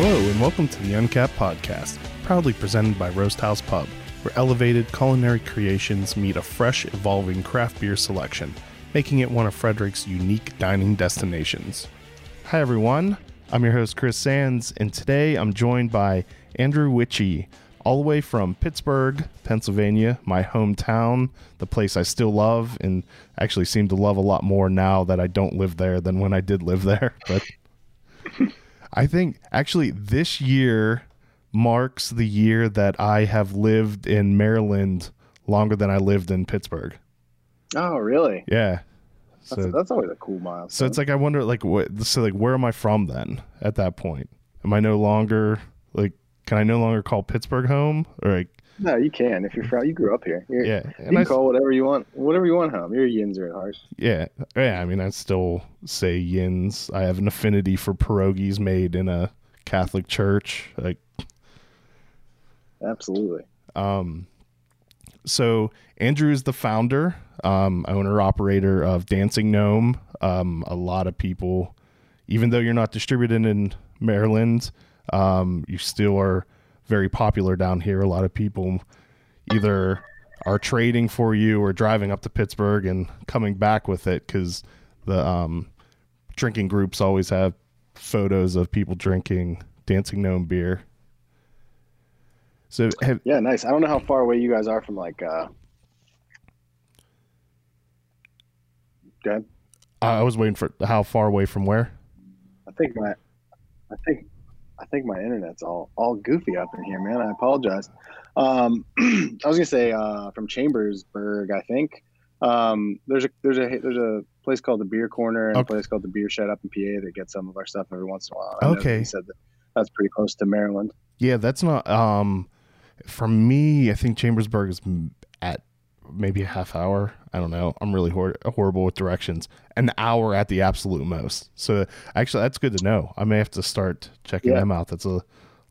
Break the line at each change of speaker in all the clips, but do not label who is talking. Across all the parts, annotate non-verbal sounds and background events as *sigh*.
Hello, and welcome to the Uncapped Podcast, proudly presented by Roast House Pub, where elevated culinary creations meet a fresh, evolving craft beer selection, making it one of Frederick's unique dining destinations. Hi, everyone. I'm your host, Chris Sands, and today I'm joined by Andrew Witchey, all the way from Pittsburgh, Pennsylvania, my hometown, the place I still love and actually seem to love a lot more now that I don't live there than when I did live there. But *laughs* I think actually this year marks the year that I have lived in Maryland longer than I lived in Pittsburgh.
Oh, really?
Yeah.
That's,
So
that's always a cool milestone.
so it's like I wonder like what so like where am I from then at that point? Am I no longer like can I no longer call Pittsburgh home or like
no, you can if you're from. You grew up here. You're,
yeah
You can
I
call whatever you want. Whatever you want home. You're a Yinzer at heart.
yeah yeah I mean I still say yins. I have an affinity for pierogies made in a Catholic church like
Absolutely.
Um, so Andrew is the founder, um, owner, operator of Dancing Gnome. Um, a lot of people, even though you're not distributed in Maryland, um, you still are very popular down here. A lot of people either are trading for you or driving up to Pittsburgh and coming back with it because the um, drinking groups always have photos of people drinking Dancing Gnome beer. So have,
Yeah, nice. I don't know how far away you guys are from like. uh Go ahead.
I was waiting for how far away from where?
I think my, I think, I think my internet's all all goofy up in here, man. I apologize. Um, *clears throat* I was gonna say uh, from Chambersburg, I think. Um, there's a there's a there's a place called the Beer Corner and
Okay.
a place called the Beer Shed up in PA that gets some of our stuff every once in a while. I
Okay.
said that that's pretty close to Maryland.
Yeah, that's not. Um, for me, I think Chambersburg is at maybe a half hour. I don't know. I'm really hor- horrible with directions. An hour at the absolute most. So actually, that's good to know. I may have to start checking
Yeah.
them out. That's a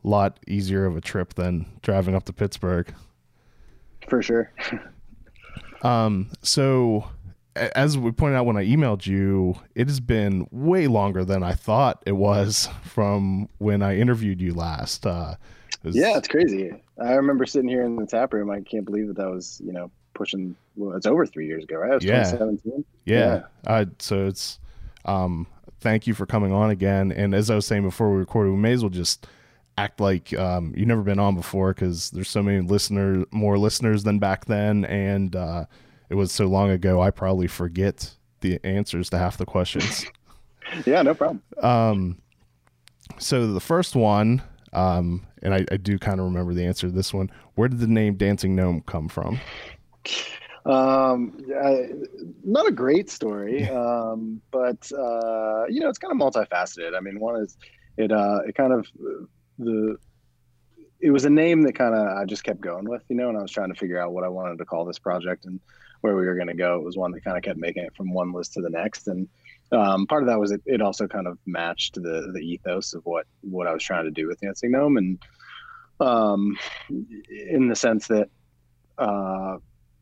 lot easier of a trip than driving up to Pittsburgh.
For sure.
Um, so as we pointed out when I emailed you, it has been way longer than I thought it was *laughs* from when I interviewed you last. Uh, it was-
Yeah, it's crazy. I remember sitting here in the tap room. I can't believe that that was, you know, pushing. Well, it's over three years ago, right? It was
Yeah.
2017.
yeah. Uh, so it's um, thank you for coming on again. And as I was saying before we recorded, we may as well just act like um, you've never been on before because there's so many listeners, more listeners than back then, and uh, it was so long ago. I probably forget the answers to half the questions. *laughs* *laughs*
Yeah, no problem.
Um, so the first one, um, and I, I do kind of remember the answer to this one. Where did the name Dancing Gnome come from?
Um, I, not a great story, um, but uh, you know, it's kind of multifaceted. I mean, one is it. Uh, it kind of the. It was a name that kind of I just kept going with, you know, and I was trying to figure out what I wanted to call this project and where we were going to go. It was one that kind of kept making it from one list to the next, and um, part of that was it, it also kind of matched the the ethos of what what I was trying to do with Dancing Gnome, and um, in the sense that uh,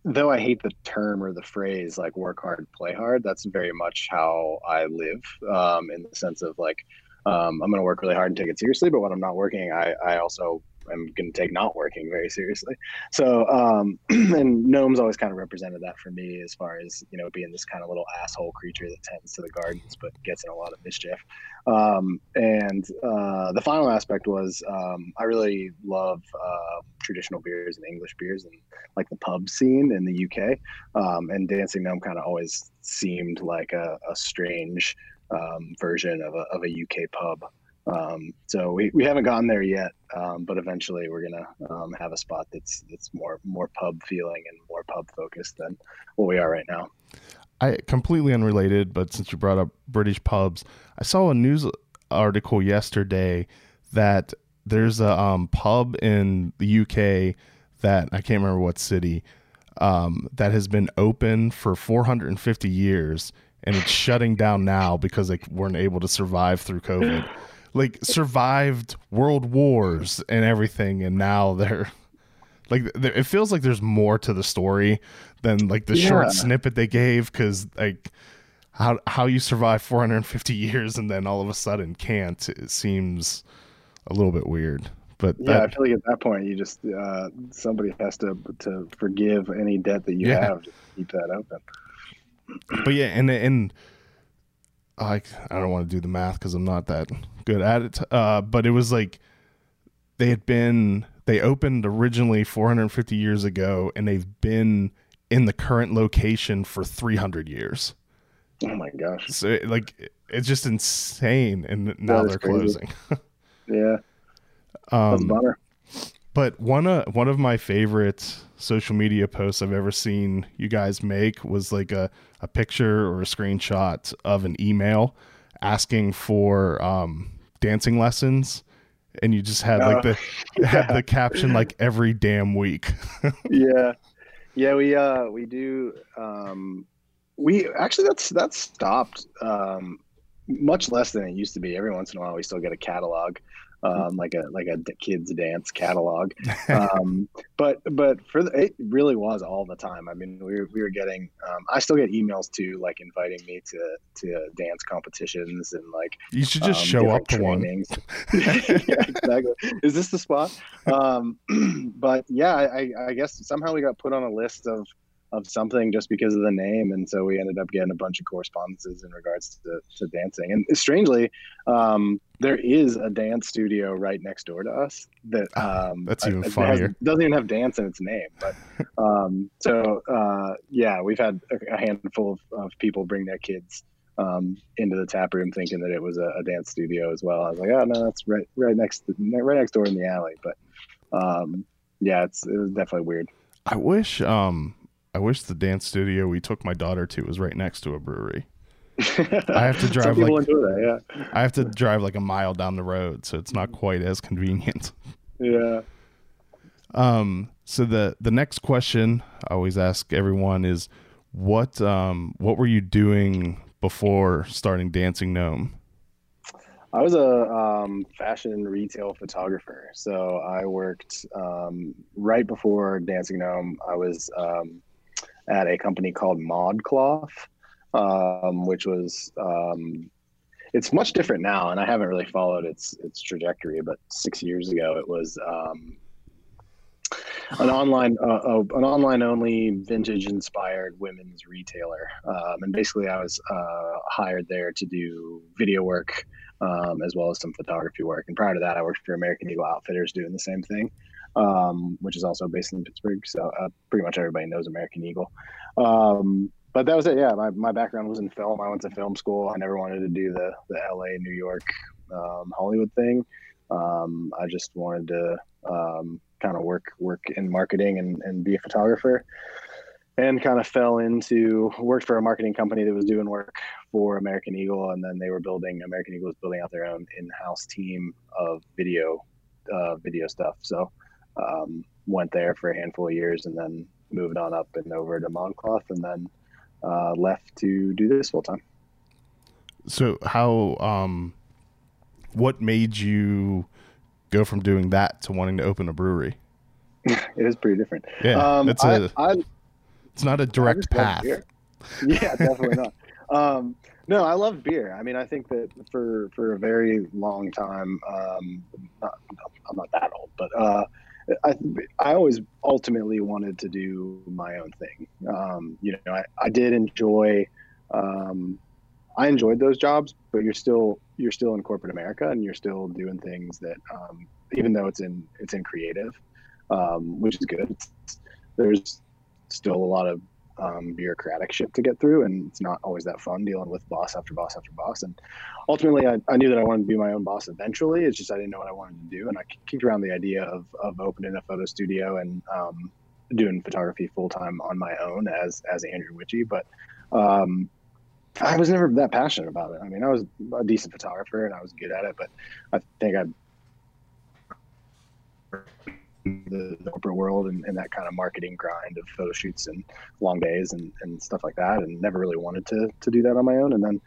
though I hate the term or the phrase like work hard, play hard, that's very much how I live um, in the sense of like, um, I'm going to work really hard and take it seriously, but when I'm not working, I, I also am going to take not working very seriously. So, um, *clears throat* and gnomes always kind of represented that for me as far as, you know, being this kind of little asshole creature that tends to the gardens, but gets in a lot of mischief. Um, and uh, the final aspect was um, I really love uh, traditional beers and English beers and like the pub scene in the UK. Um, and Dancing Gnome kind of always seemed like a, a strange um, version of a, of a UK pub. Um, so we, we haven't gotten there yet, um, but eventually we're gonna um, have a spot that's that's more more pub feeling and more pub focused than what we are right now.
I completely unrelated, but since you brought up British pubs, I saw a news article yesterday that there's a um, pub in the UK that I can't remember what city um, that has been open for 450 years and it's shutting down now because they weren't able to survive through COVID. *laughs* Like survived world wars and everything, and now they're like there, it feels like there's more to the story than like the
Yeah.
short snippet they gave because like how how you survive 450 years and then all of a sudden can't it seems a little bit weird. But
Yeah, I feel like at that point, you just uh, somebody has to to forgive any debt that you
Yeah.
have to keep that open.
but yeah, and and I I don't want to do the math because I'm not that good at it. Uh, but it was like they had been they opened originally 450 years ago, and they've been in the current location for 300 years.
Oh my gosh.
So it, like it's just insane, and now they're
crazy.
closing. *laughs*
Yeah,
Um. But one of one of my favorite social media posts I've ever seen you guys make was like a, a picture or a screenshot of an email asking for um, dancing lessons, and you just had like
Oh,
the *laughs* had the caption like every damn week. *laughs*
yeah. Yeah we uh we do um we actually that's that's stopped um much less than it used to be. Every once in a while we still get a catalog um like a like a kids dance catalog *laughs* um but but for the, it really was all the time i mean we were, we were getting um i still get emails too like inviting me to to dance competitions and like
you should just
um,
show up to one.
yeah, *laughs* exactly. Is this the spot? Um, *clears throat* but yeah, I- I guess somehow we got put on a list of of something just because of the name, and so we ended up getting a bunch of correspondences in regards to, to dancing. And strangely, um, there is a dance studio right next door to us that um,
That's even
it has-
funnier.
doesn't even have dance in its name, but *laughs* um, so uh, yeah, we've had a, a handful of, of people bring their kids um, into the tap room thinking that it was a, a dance studio as well. I was like, oh no, that's right, right next, to, right next door in the alley. But um, yeah, it's it was definitely weird.
I wish um I wish the dance studio we took my daughter to was right next to a brewery. *laughs* I have to drive, like-
that.
I have to drive like a mile down the road, so it's not quite as convenient.
Yeah, yeah.
Um, so the the next question I always ask everyone is, what um what were you doing before starting Dancing Gnome?
I was a um, fashion retail photographer, so I worked um, right before Dancing Gnome. I was um, at a company called ModCloth, um, which was um, it's much different now, and I haven't really followed its its trajectory. But six years ago, it was um, an online uh, uh, an online only vintage inspired women's retailer, um, and basically I was uh, hired there to do video work um, as well as some photography work. And prior to that, I worked for American Eagle Outfitters doing the same thing, um, which is also based in Pittsburgh. So uh, pretty much everybody knows American Eagle. Um, but that was it. Yeah, my, my background was in film. I went to film school. I never wanted to do the the LA, New York, um, Hollywood thing. Um, I just wanted to um, kind of work work in marketing and, and be a photographer and kind of fell into worked for a marketing company that was doing work for American Eagle, and then they were building American Eagle was building out their own in-house team of video, uh, video stuff. So um, went there for a handful of years, and then moved on up and over to ModCloth, and then uh, left to do this full time.
So how um what made you go from doing that to wanting to open a brewery? *laughs*
It is pretty different.
Yeah,
um,
it's
I,
a
I,
it's not a direct path. *laughs*
Yeah, definitely not. Um, no, I love beer. I mean, I think that for for a very long time, um, not, I'm not that old, but uh, I I always ultimately wanted to do my own thing. Um, you know, I, I did enjoy. Um, I enjoyed those jobs, but you're still you're still in corporate America, and you're still doing things that, um, even though it's in it's in creative, um, which is good. There's still a lot of um, bureaucratic shit to get through, and it's not always that fun dealing with boss after boss after boss. And ultimately, I, I knew that I wanted to be my own boss eventually. It's just I didn't know what I wanted to do, and I kicked around the idea of of opening a photo studio and um, doing photography full time on my own as as Andrew Witchey, but. Um, I was never that passionate about it. I mean, I was a decent photographer and I was good at it, but I think I the, corporate world and, and that kind of marketing grind of photo shoots and long days and, and stuff like that. And never really wanted to to do that on my own. And then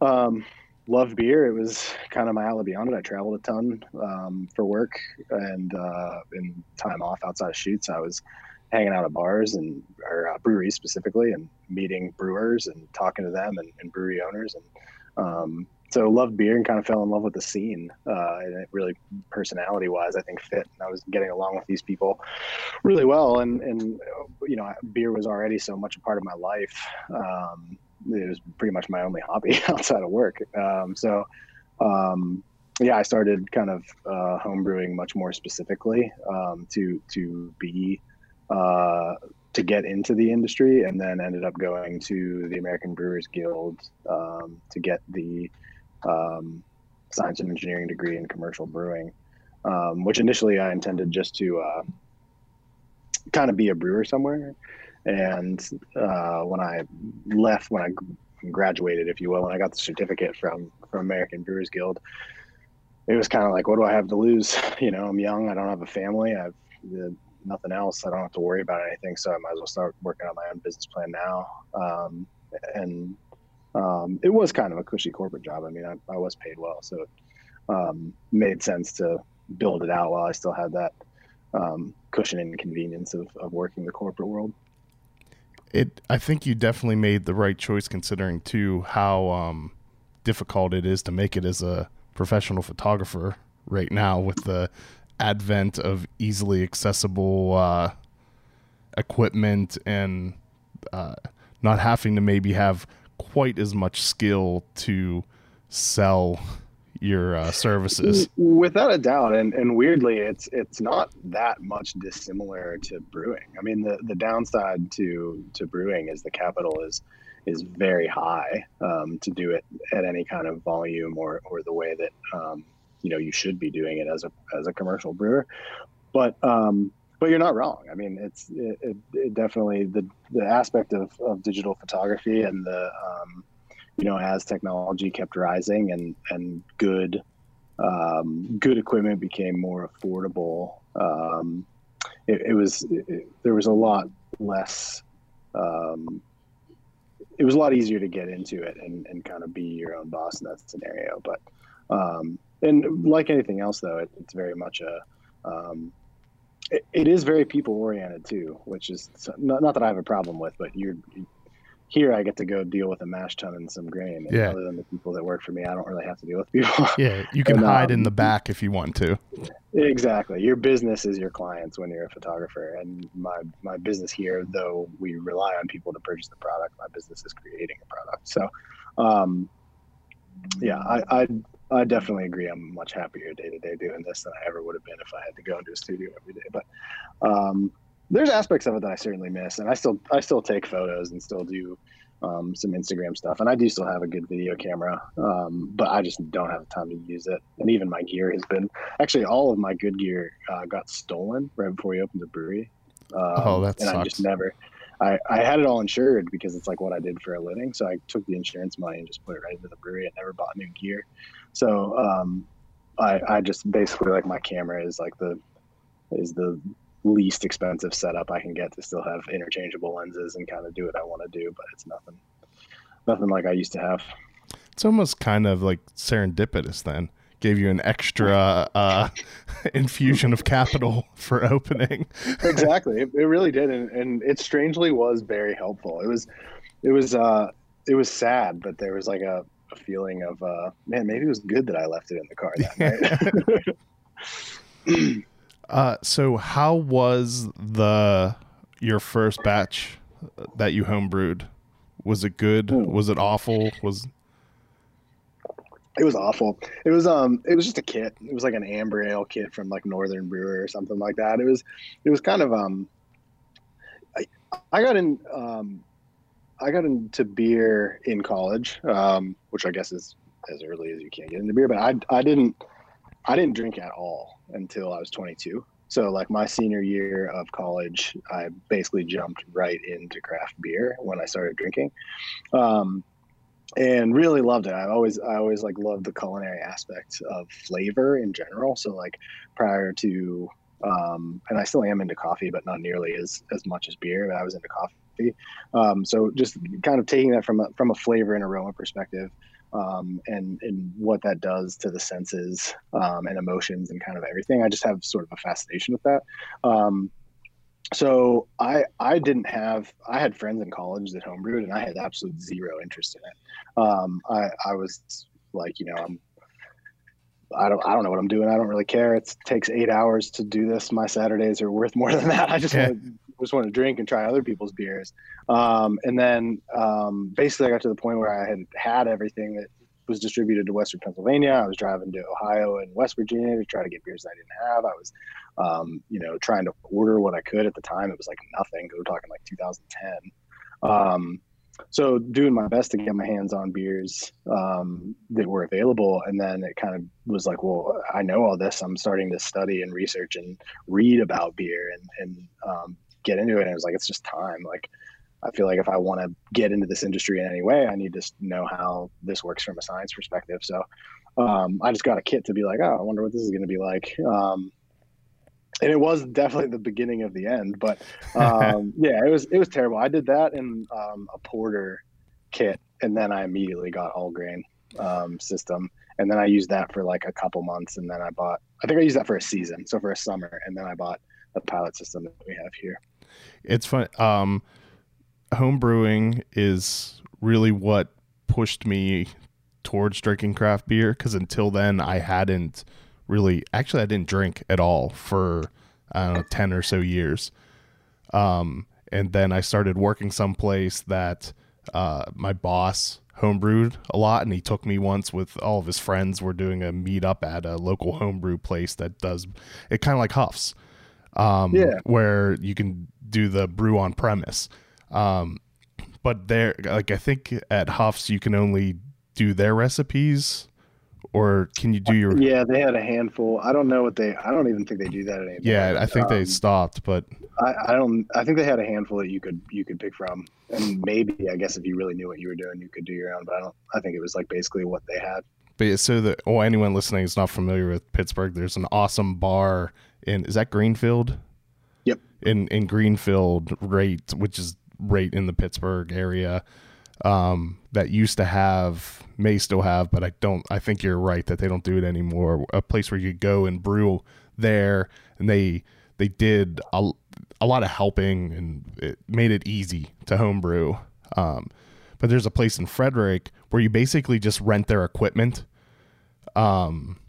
um loved beer. It was kind of my outlet beyond it. I traveled a ton um, for work and uh in time off outside of shoots. I was hanging out at bars and or uh, breweries specifically and meeting brewers and talking to them and, and brewery owners and um, so loved beer and kind of fell in love with the scene. Uh, and it really, personality wise, I think fit. And I was getting along with these people really well. And, and, you know, beer was already so much a part of my life. Um, it was pretty much my only *laughs* hobby outside of work. Um, so, um, yeah, I started kind of uh, homebrewing much more specifically um, to to be uh, to get into the industry, and then ended up going to the American Brewers Guild um, to get the um, science and engineering degree in commercial brewing, um, which initially I intended just to uh, kind of be a brewer somewhere. And uh, when I left, when I graduated, if you will, when I got the certificate from from American Brewers Guild, it was kind of like, what do I have to lose? *laughs* You know, I'm young, I don't have a family, I've uh, nothing else, I don't have to worry about anything, so I might as well start working on my own business plan now. Um, and um, it was kind of a cushy corporate job. I mean, I, I was paid well, so it um, made sense to build it out while I still had that um, cushion and convenience of, of working the corporate world.
It, I think you definitely made the right choice considering too how um, difficult it is to make it as a professional photographer right now with the advent of easily accessible uh, equipment and uh, not having to maybe have quite as much skill to sell your uh, services.
Without a doubt, and, and weirdly, it's it's not that much dissimilar to brewing. I mean, the, the downside to to brewing is the capital is is very high um, to do it at any kind of volume or or the way that um, you know you should be doing it as a as a commercial brewer. But um, but you're not wrong. I mean, it's it, it, it definitely the the aspect of, of digital photography and the um, you know as technology kept rising and and good um, good equipment became more affordable. Um, it, it, was there was a lot less. Um, it was a lot easier to get into it and, and kind of be your own boss in that scenario. But um, and like anything else, though, it, it's very much a um, it, it is very people oriented too, which is not, not that I have a problem with, but you're here. I get to go deal with a mash tun and some grain. And
yeah.
Other than the people that work for me, I don't really have to deal with people. *laughs*
Yeah, you can and, hide um, in the back if you want to.
Exactly. Your business is your clients when you're a photographer, and my my business here, though we rely on people to purchase the product, my business is creating a product. So, um, yeah, I, I I definitely agree. I'm much happier day to day doing this than I ever would have been if I had to go into a studio every day. But um, there's aspects of it that I certainly miss, and I still I still take photos and still do um, some Instagram stuff, and I do still have a good video camera, um, but I just don't have the time to use it. And even my gear has been actually all of my good gear uh, got stolen right before we opened the brewery.
Um, oh, that
and
sucks.
I just never. I, I had it all insured because it's like what I did for a living. So I took the insurance money and just put it right into the brewery. I never bought new gear. So um, I, I just basically like my camera is like the is the least expensive setup I can get to still have interchangeable lenses and kind of do what I want to do, but it's nothing nothing like I used to have.
It's almost kind of like serendipitous then. Gave you an extra uh, *laughs* infusion of capital *laughs* for opening.
exactly, it, it, really did, and, and it strangely was very helpful. It was, it was, uh, it was sad, but there was like a, a feeling of uh, man, maybe it was good that I left it in the car that *laughs*
night. *laughs* uh, so how was the your first batch that you homebrewed? Was it good? Hmm. Was it awful? Was
it was awful. It was um it was just a kit. It was like an amber ale kit from like Northern Brewer or something like that. It was it was kind of um I, I got in um I got into beer in college, um, which I guess is as early as you can get into beer. But I, I didn't, I didn't drink at all until I was 22. So like my senior year of college, I basically jumped right into craft beer when I started drinking, um, and really loved it. I always, I always like loved the culinary aspect of flavor in general. So like prior to, um, and I still am into coffee, but not nearly as as much as beer. But I was into coffee um, so just kind of taking that from a, from a flavor and aroma perspective, um, and and what that does to the senses um, and emotions and kind of everything. I just have sort of a fascination with that. Um, so I I didn't have I had friends in college that homebrewed and I had absolute zero interest in it. Um, I I was like, you know, I'm I don't I don't know what I'm doing. I don't really care. It takes eight hours to do this. My Saturdays are worth more than that. I just want to just want to drink and try other people's beers. Um, and then um, basically I got to the point where I had had everything that was distributed to Western Pennsylvania. I was driving to Ohio and West Virginia to try to get beers I didn't have. I was, um, you know, trying to order what I could at the time. It was like nothing. We're talking like 2010. Um, so doing my best to get my hands on beers um, that were available and then it kind of was like well i know all this i'm starting to study and research and read about beer and, and um, get into it and it was like it's just time like i feel like if i want to get into this industry in any way i need to know how this works from a science perspective so um, i just got a kit to be like oh i wonder what this is going to be like um, and it was definitely the beginning of the end. But *laughs* um, yeah, it was it was terrible. I did that in um, a porter kit, and then I immediately got all grain um, system, and then I used that for like a couple months, and then I bought. I think I used that for a season, so for a summer, and then I bought the pilot system that we have here.
It's fun. Um, home brewing is really what pushed me towards drinking craft beer because until then I hadn't really actually I didn't drink at all for I don't know 10 or so years. Um, and then I started working someplace that uh, my boss homebrewed a lot and he took me once with all of his friends we're doing a meetup at a local homebrew place that does it kind of like Hough's um, yeah. where you can do the brew on premise um, but there like i think at Hough's you can only do their recipes or can you do your?
Yeah, they had a handful. I don't know what they. I don't even think they do that anymore.
Yeah, I think um, they stopped, but
I, I, don't. I think they had a handful that you could you could pick from, and maybe I guess if you really knew what you were doing, you could do your own. But I don't. I think it was like basically what they had.
But so that oh, anyone listening is not familiar with Pittsburgh, there's an awesome bar in is that Greenfield?
Yep.
In in Greenfield, right, which is right in the Pittsburgh area um, that used to have may still have, but I don't. I think you're right that they don't do it anymore. A place where you go and brew there, and they they did a, a lot of helping and it made it easy to homebrew. Um, but there's a place in Frederick where you basically just rent their equipment, um,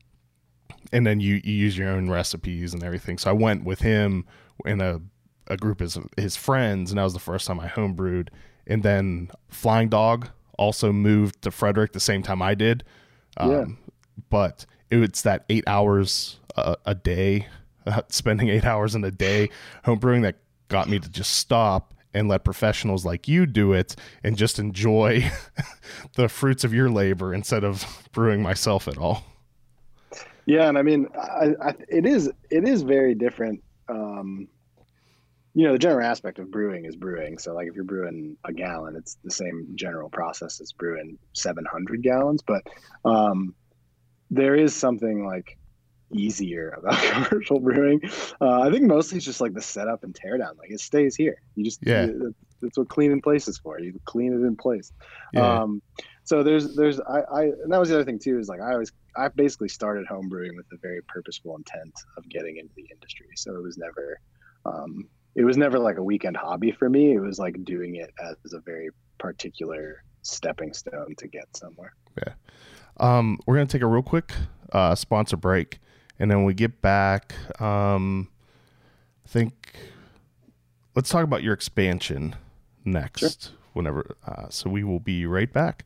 and then you, you use your own recipes and everything. So I went with him in a a group of his friends, and that was the first time I homebrewed and then Flying Dog also moved to Frederick the same time I did. Um, yeah. But it's that eight hours a, a day, uh, *laughs* spending eight hours in a day homebrewing that got me to just stop and let professionals like you do it and just enjoy *laughs* the fruits of your labor instead of *laughs* brewing myself at all.
Yeah, and I mean, I, I, it is it is very different. Um, you know the general aspect of brewing is brewing. So like if you're brewing a gallon it's the same general process as brewing 700 gallons. But um, there is something like easier *laughs* about commercial brewing. Uh, i think mostly it's just like the setup and teardown. Like it stays here. You just
yeah.
that's what cleaning place is for. You clean it in place. Yeah. um, so there's there's I, I and that was the other thing too is like i always i basically started home brewing with a very purposeful intent of getting into the industry so it was never um, it was never like a weekend hobby for me. It was like doing it as a very particular stepping stone to get somewhere.
Yeah. Um, we're gonna take a real quick uh, sponsor break, and then we get back. Um, I think let's talk about your expansion next. Sure. Whenever, uh, so we will be right back.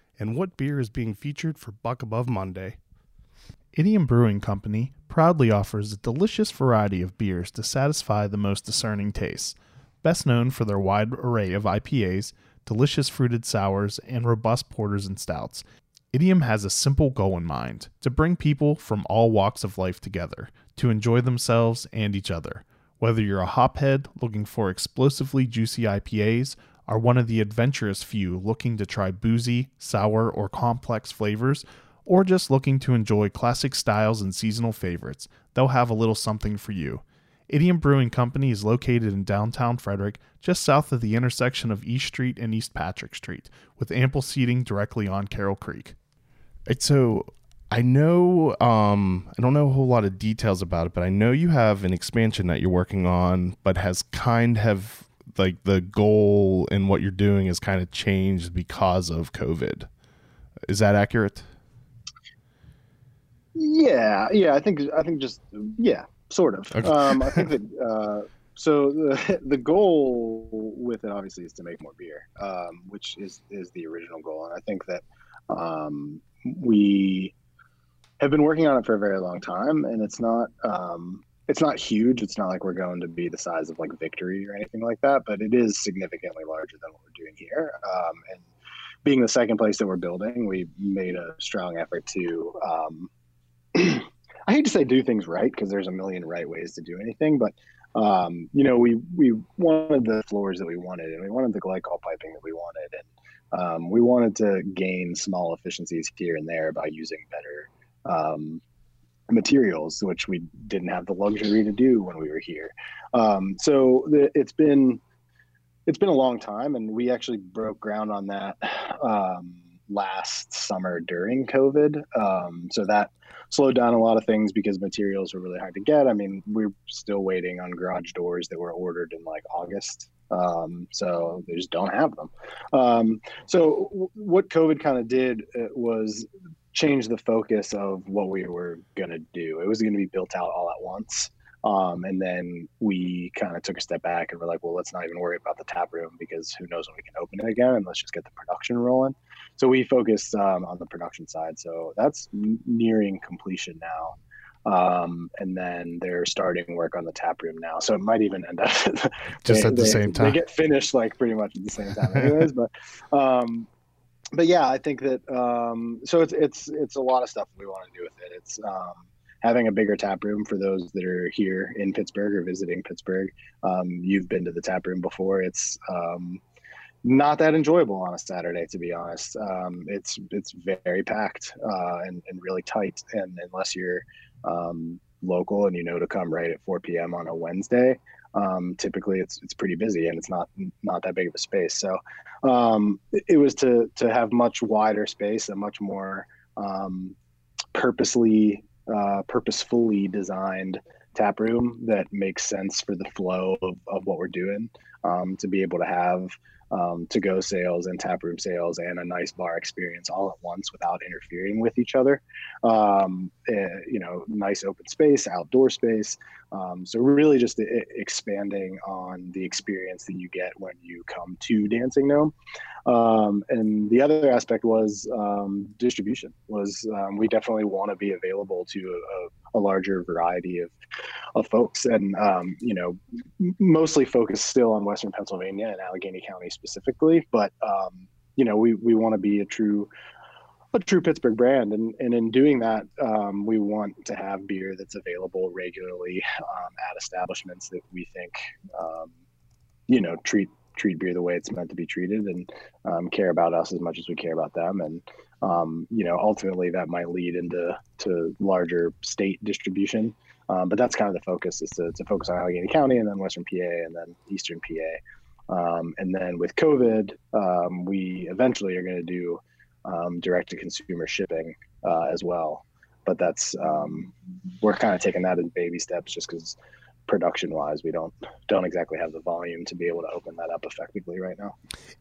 and what beer is being featured for Buck Above Monday. Idiom Brewing Company proudly offers a delicious variety of beers to satisfy the most discerning tastes. Best known for their wide array of IPAs, delicious fruited sours, and robust porters and stouts, Idiom has a simple goal in mind to bring people from all walks of life together to enjoy themselves and each other. Whether you're a hophead looking for explosively juicy IPAs, are one of the adventurous few looking to try boozy, sour, or complex flavors, or just looking to enjoy classic styles and seasonal favorites, they'll have a little something for you. Idiom Brewing Company is located in downtown Frederick, just south of the intersection of East Street and East Patrick Street, with ample seating directly on Carroll Creek. So I know um, I don't know a whole lot of details about it, but I know you have an expansion that you're working on, but has kind of like the goal and what you're doing has kind of changed because of COVID. Is that accurate?
Yeah, yeah. I think I think just yeah, sort of. Okay. Um, I think *laughs* that uh, so the *laughs* the goal with it obviously is to make more beer, um, which is is the original goal, and I think that um, we have been working on it for a very long time, and it's not um, it's not huge. It's not like we're going to be the size of like Victory or anything like that, but it is significantly larger than what we're doing here. Um, and being the second place that we're building, we made a strong effort to um, *clears throat* I hate to say do things right because there's a million right ways to do anything, but um, you know, we we wanted the floors that we wanted, and we wanted the glycol piping that we wanted, and um, we wanted to gain small efficiencies here and there by using better um, materials, which we didn't have the luxury to do when we were here. Um, so the, it's been it's been a long time, and we actually broke ground on that um, last summer during COVID. Um, so that slowed down a lot of things because materials were really hard to get. I mean, we're still waiting on garage doors that were ordered in like August. Um, so they just don't have them. Um, so w- what COVID kind of did uh, was change the focus of what we were going to do. It was going to be built out all at once. Um, and then we kind of took a step back and we're like, well, let's not even worry about the tap room because who knows when we can open it again and let's just get the production rolling. So we focused um, on the production side. So that's nearing completion now. Um, and then they're starting work on the tap room now. So it might even end up *laughs*
just they, at the
they,
same time.
They get finished like pretty much at the same time, anyways. *laughs* but um, but yeah, I think that um, so it's it's it's a lot of stuff we want to do with it. It's um, having a bigger tap room for those that are here in Pittsburgh or visiting Pittsburgh. Um, you've been to the tap room before. It's um, not that enjoyable on a Saturday, to be honest. Um, it's it's very packed uh, and, and really tight, and unless you're um, local and you know to come right at 4 p.m. on a Wednesday, um, typically it's it's pretty busy and it's not not that big of a space. So um, it, was to to have much wider space, a much more um, purposely uh, purposefully designed tap room that makes sense for the flow of, of what we're doing um, to be able to have um, to go sales and tap room sales and a nice bar experience all at once without interfering with each other. Um, uh, you know, nice open space, outdoor space. Um, so really just expanding on the experience that you get when you come to Dancing Gnome. Um, and the other aspect was um, distribution. Was um, we definitely want to be available to a, a, larger variety of of folks, and um, you know, mostly focused still on Western Pennsylvania and Allegheny County specifically. But um, you know, we we want to be a true a true Pittsburgh brand, and and in doing that, um, we want to have beer that's available regularly um, at establishments that we think, um, you know, treat treat beer the way it's meant to be treated, and um, care about us as much as we care about them, and um, you know, ultimately that might lead into to larger state distribution. Um, but that's kind of the focus is to, to focus on Allegheny County and then Western PA and then Eastern PA. Um, and then with COVID, um, we eventually are going to do um, direct to consumer shipping uh, as well. But that's um, we're kind of taking that in baby steps, just because production wise, we don't don't exactly have the volume to be able to open that up effectively right now.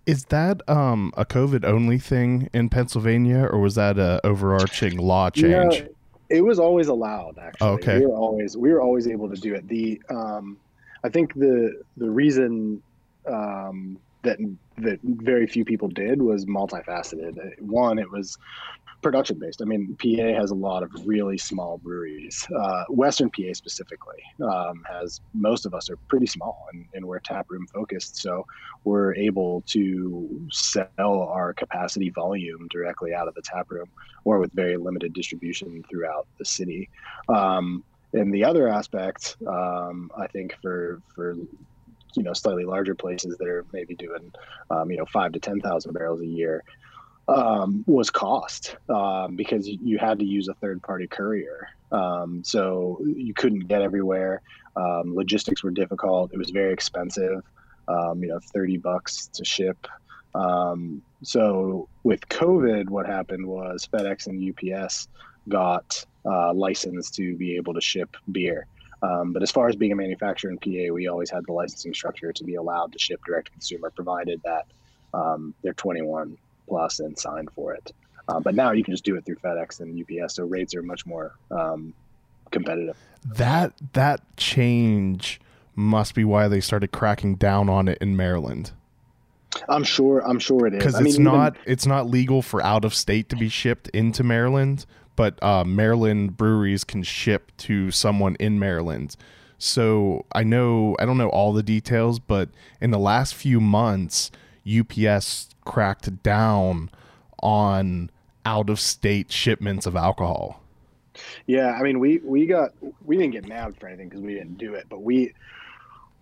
Is that um, a COVID only thing in Pennsylvania, or was that a overarching law change?
it was always allowed. Actually,
oh, okay.
We were always we were always able to do it. The um, I think the the reason um, that that very few people did was multifaceted. One, it was production based. I mean, PA has a lot of really small breweries. Uh, Western PA specifically um, has most of us are pretty small and, and we're tap room focused. So we're able to sell our capacity volume directly out of the tap room or with very limited distribution throughout the city. Um, and the other aspect, um, I think, for for you know slightly larger places that are maybe doing um, you know five to ten thousand barrels a year um, was cost um, because you had to use a third party courier. Um, so you couldn't get everywhere. Um, logistics were difficult. It was very expensive. Um, you know, thirty bucks to ship. Um, so with COVID, what happened was FedEx and UPS got uh, licensed to be able to ship beer. Um, but as far as being a manufacturer in PA, we always had the licensing structure to be allowed to ship direct to consumer, provided that um, they're 21 plus and signed for it. Uh, but now you can just do it through FedEx and UPS, so rates are much more um, competitive.
That that change must be why they started cracking down on it in Maryland.
I'm sure. I'm sure it is
because it's mean, not even, it's not legal for out of state to be shipped into Maryland, but uh, Maryland breweries can ship to someone in Maryland. So I know I don't know all the details, but in the last few months, UPS cracked down on out of state shipments of alcohol.
Yeah, I mean we we got we didn't get nabbed for anything because we didn't do it, but we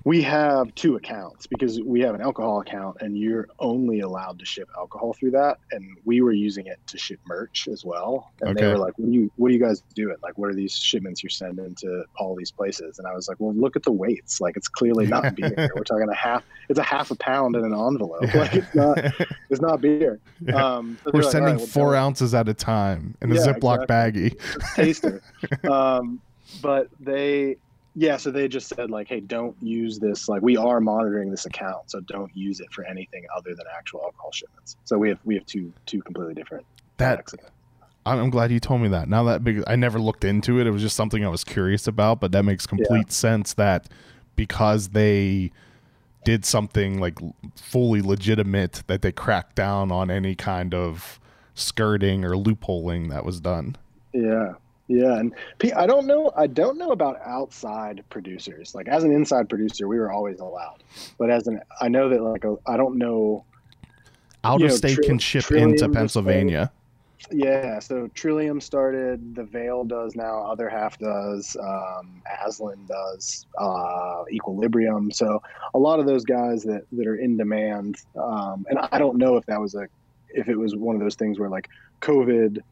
we have two accounts because we have an alcohol account and you're only allowed to ship alcohol through that. And we were using it to ship merch as well. And okay. they were like what do you what do you guys doing? Like what are these shipments you're sending to all these places? And i was like well look at the weights. Like it's clearly not beer. We're talking a half it's a half a pound in an envelope. Like it's not *laughs* it's not beer.
Um, so we're sending right, well, four ounces at a time in a yeah, ziploc exactly.
baggie. Taster *laughs* um, but they yeah, so they just said like, hey, don't use this. Like, we are monitoring this account, so don't use it for anything other than actual alcohol shipments. So we have we have two two completely different.
That I'm glad you told me that. Now that because I never looked into it, it was just something I was curious about. But that makes complete yeah. sense that because they did something like fully legitimate, that they cracked down on any kind of skirting or loopholing that was done.
Yeah, yeah, and I don't know. I don't know about outside producers. Like as an inside producer, we were always allowed, but as an, I know that like I don't know.
Out of know, state tri- can ship into Pennsylvania.
Yeah, so Trillium started. The Veil does now. Other half does. Um, Aslin does. Uh, Equilibrium. So a lot of those guys that that are in demand. Um, and I don't know if that was a, if it was one of those things where like COVID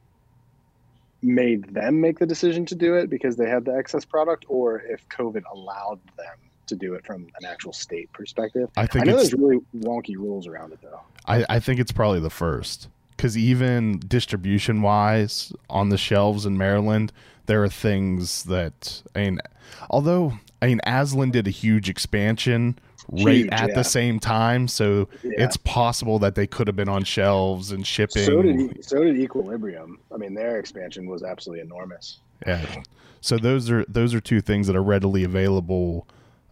made them make the decision to do it because they had the excess product, or if COVID allowed them to do it from an actual state perspective. I think I know there's really wonky rules around it though.
I, I think it's probably the first because even distribution wise on the shelves in Maryland, there are things that I mean, although I mean Aslin did a huge expansion right at yeah. the same time. So yeah. it's possible that they could have been on shelves and shipping.
So did so did Equilibrium. I mean, their expansion was absolutely enormous.
Yeah. So those are those are two things that are readily available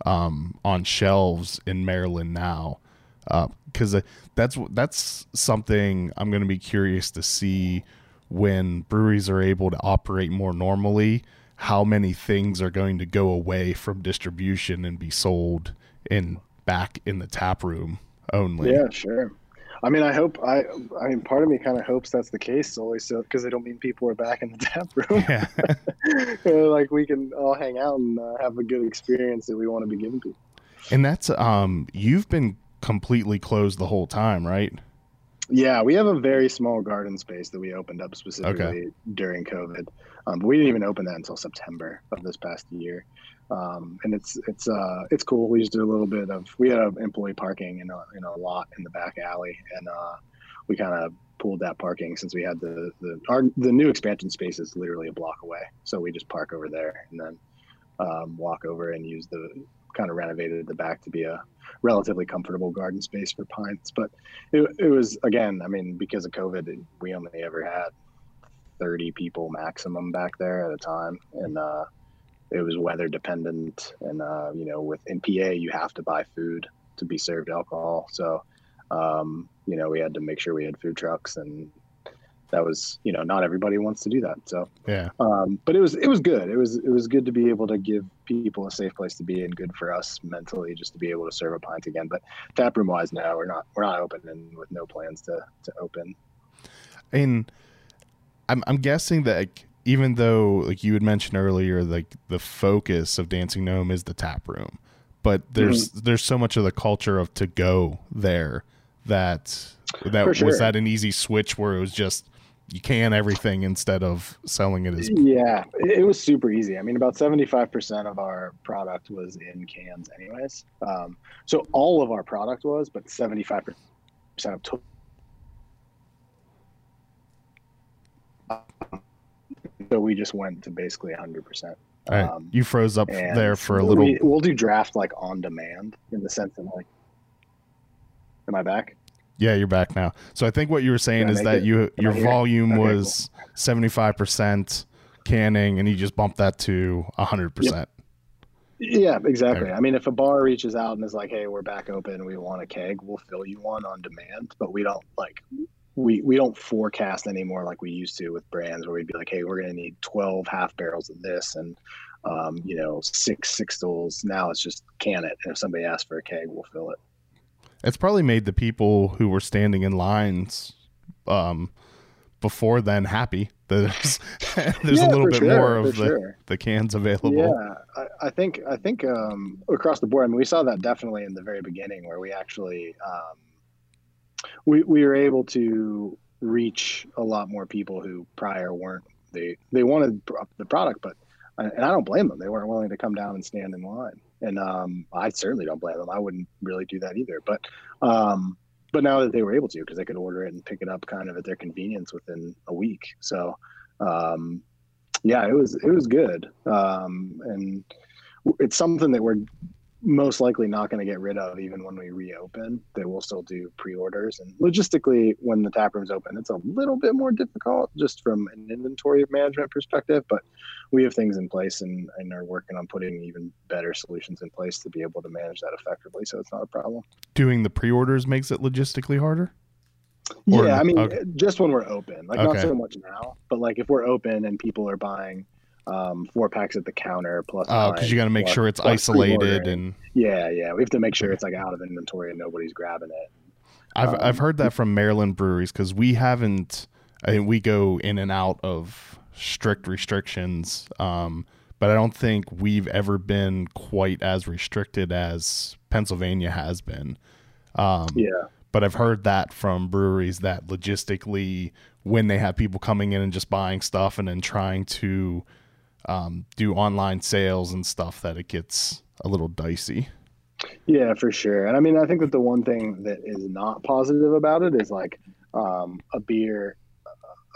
um, on shelves in Maryland now. Because uh, that's that's something I'm going to be curious to see when breweries are able to operate more normally. How many things are going to go away from distribution and be sold in back in the tap room only.
Yeah, sure. I mean, I hope I. I mean, part of me kind of hopes that's the case solely so because they don't mean people are back in the *laughs* tap room. Yeah. *laughs* like we can all hang out and uh, have a good experience that we want to be giving people.
And that's um, you've been completely closed the whole time, right?
Yeah, we have a very small garden space that we opened up specifically okay. during COVID, um, but we didn't even open that until September of this past year um, and it's it's uh, it's cool. We just did a little bit of we had employee parking in a in a lot in the back alley, and uh, we kind of pulled that parking since we had the the our the new expansion space is literally a block away, so we just park over there and then um, walk over and use the kind of renovated the back to be a relatively comfortable garden space for pints. But it, it was again, I mean, because of COVID, we only ever had 30 people maximum back there at a time, and uh, it was weather dependent, and uh, you know, with NPA, you have to buy food to be served alcohol. So, um, you know, we had to make sure we had food trucks, and that was, you know, not everybody wants to do that. So,
yeah.
Um, but it was it was good. It was it was good to be able to give people a safe place to be, and good for us mentally just to be able to serve a pint again. But tap room wise, now we're not we're not open, and with no plans to to open.
And I'm I'm guessing that. Like, even though like you had mentioned earlier like the focus of dancing gnome is the tap room but there's mm-hmm. there's so much of the culture of to go there that that sure. was that an easy switch where it was just you can everything instead of selling it as
yeah it was super easy. I mean about 75% of our product was in cans anyways. Um, so all of our product was but 75% of total. So we just went to basically 100%
right. um, you froze up there for a little
we, we'll do draft like on demand in the sense that like am i back
yeah, you're back now. So I think what you were saying is that it? you your volume okay, was seventy five percent canning, and you just bumped that to hundred percent.
Yeah, exactly. I mean, if a bar reaches out and is like, "Hey, we're back open. We want a keg," we'll fill you one on demand. But we don't like we we don't forecast anymore like we used to with brands where we'd be like, "Hey, we're going to need twelve half barrels of this and um, you know six sixtels." Now it's just can it, and if somebody asks for a keg, we'll fill it.
It's probably made the people who were standing in lines um, before then happy. There's *laughs* there's yeah, a little bit sure, more of the, sure. the cans available.
Yeah, I, I think I think um, across the board. I mean, we saw that definitely in the very beginning where we actually um, we we were able to reach a lot more people who prior weren't they they wanted the product, but and I don't blame them. They weren't willing to come down and stand in line and um, I certainly don't blame them. I wouldn't really do that either. But um, but now that they were able to, because they could order it and pick it up kind of at their convenience within a week. So um, yeah, it was it was good, um, and it's something that we're most likely not going to get rid of even when we reopen. They will still do pre-orders, and logistically, when the tap room's open, it's a little bit more difficult just from an inventory management perspective. But we have things in place and, and are working on putting even better solutions in place to be able to manage that effectively. So it's not a problem.
Doing the pre-orders makes it logistically harder.
Or, yeah, I mean, okay. just when we're open, like okay. not so much now, but like if we're open and people are buying um, four packs at the counter plus.
Oh, because you got to make plus, sure it's isolated and.
Yeah, yeah, we have to make sure it's like out of inventory and nobody's grabbing it.
I've um, I've heard that from Maryland breweries because we haven't. I mean, we go in and out of strict restrictions, um, but I don't think we've ever been quite as restricted as Pennsylvania has been.
Um, yeah.
But I've heard that from breweries that logistically, when they have people coming in and just buying stuff and then trying to um, do online sales and stuff that it gets a little dicey.
Yeah, for sure. And I mean, I think that the one thing that is not positive about it is like um, a beer,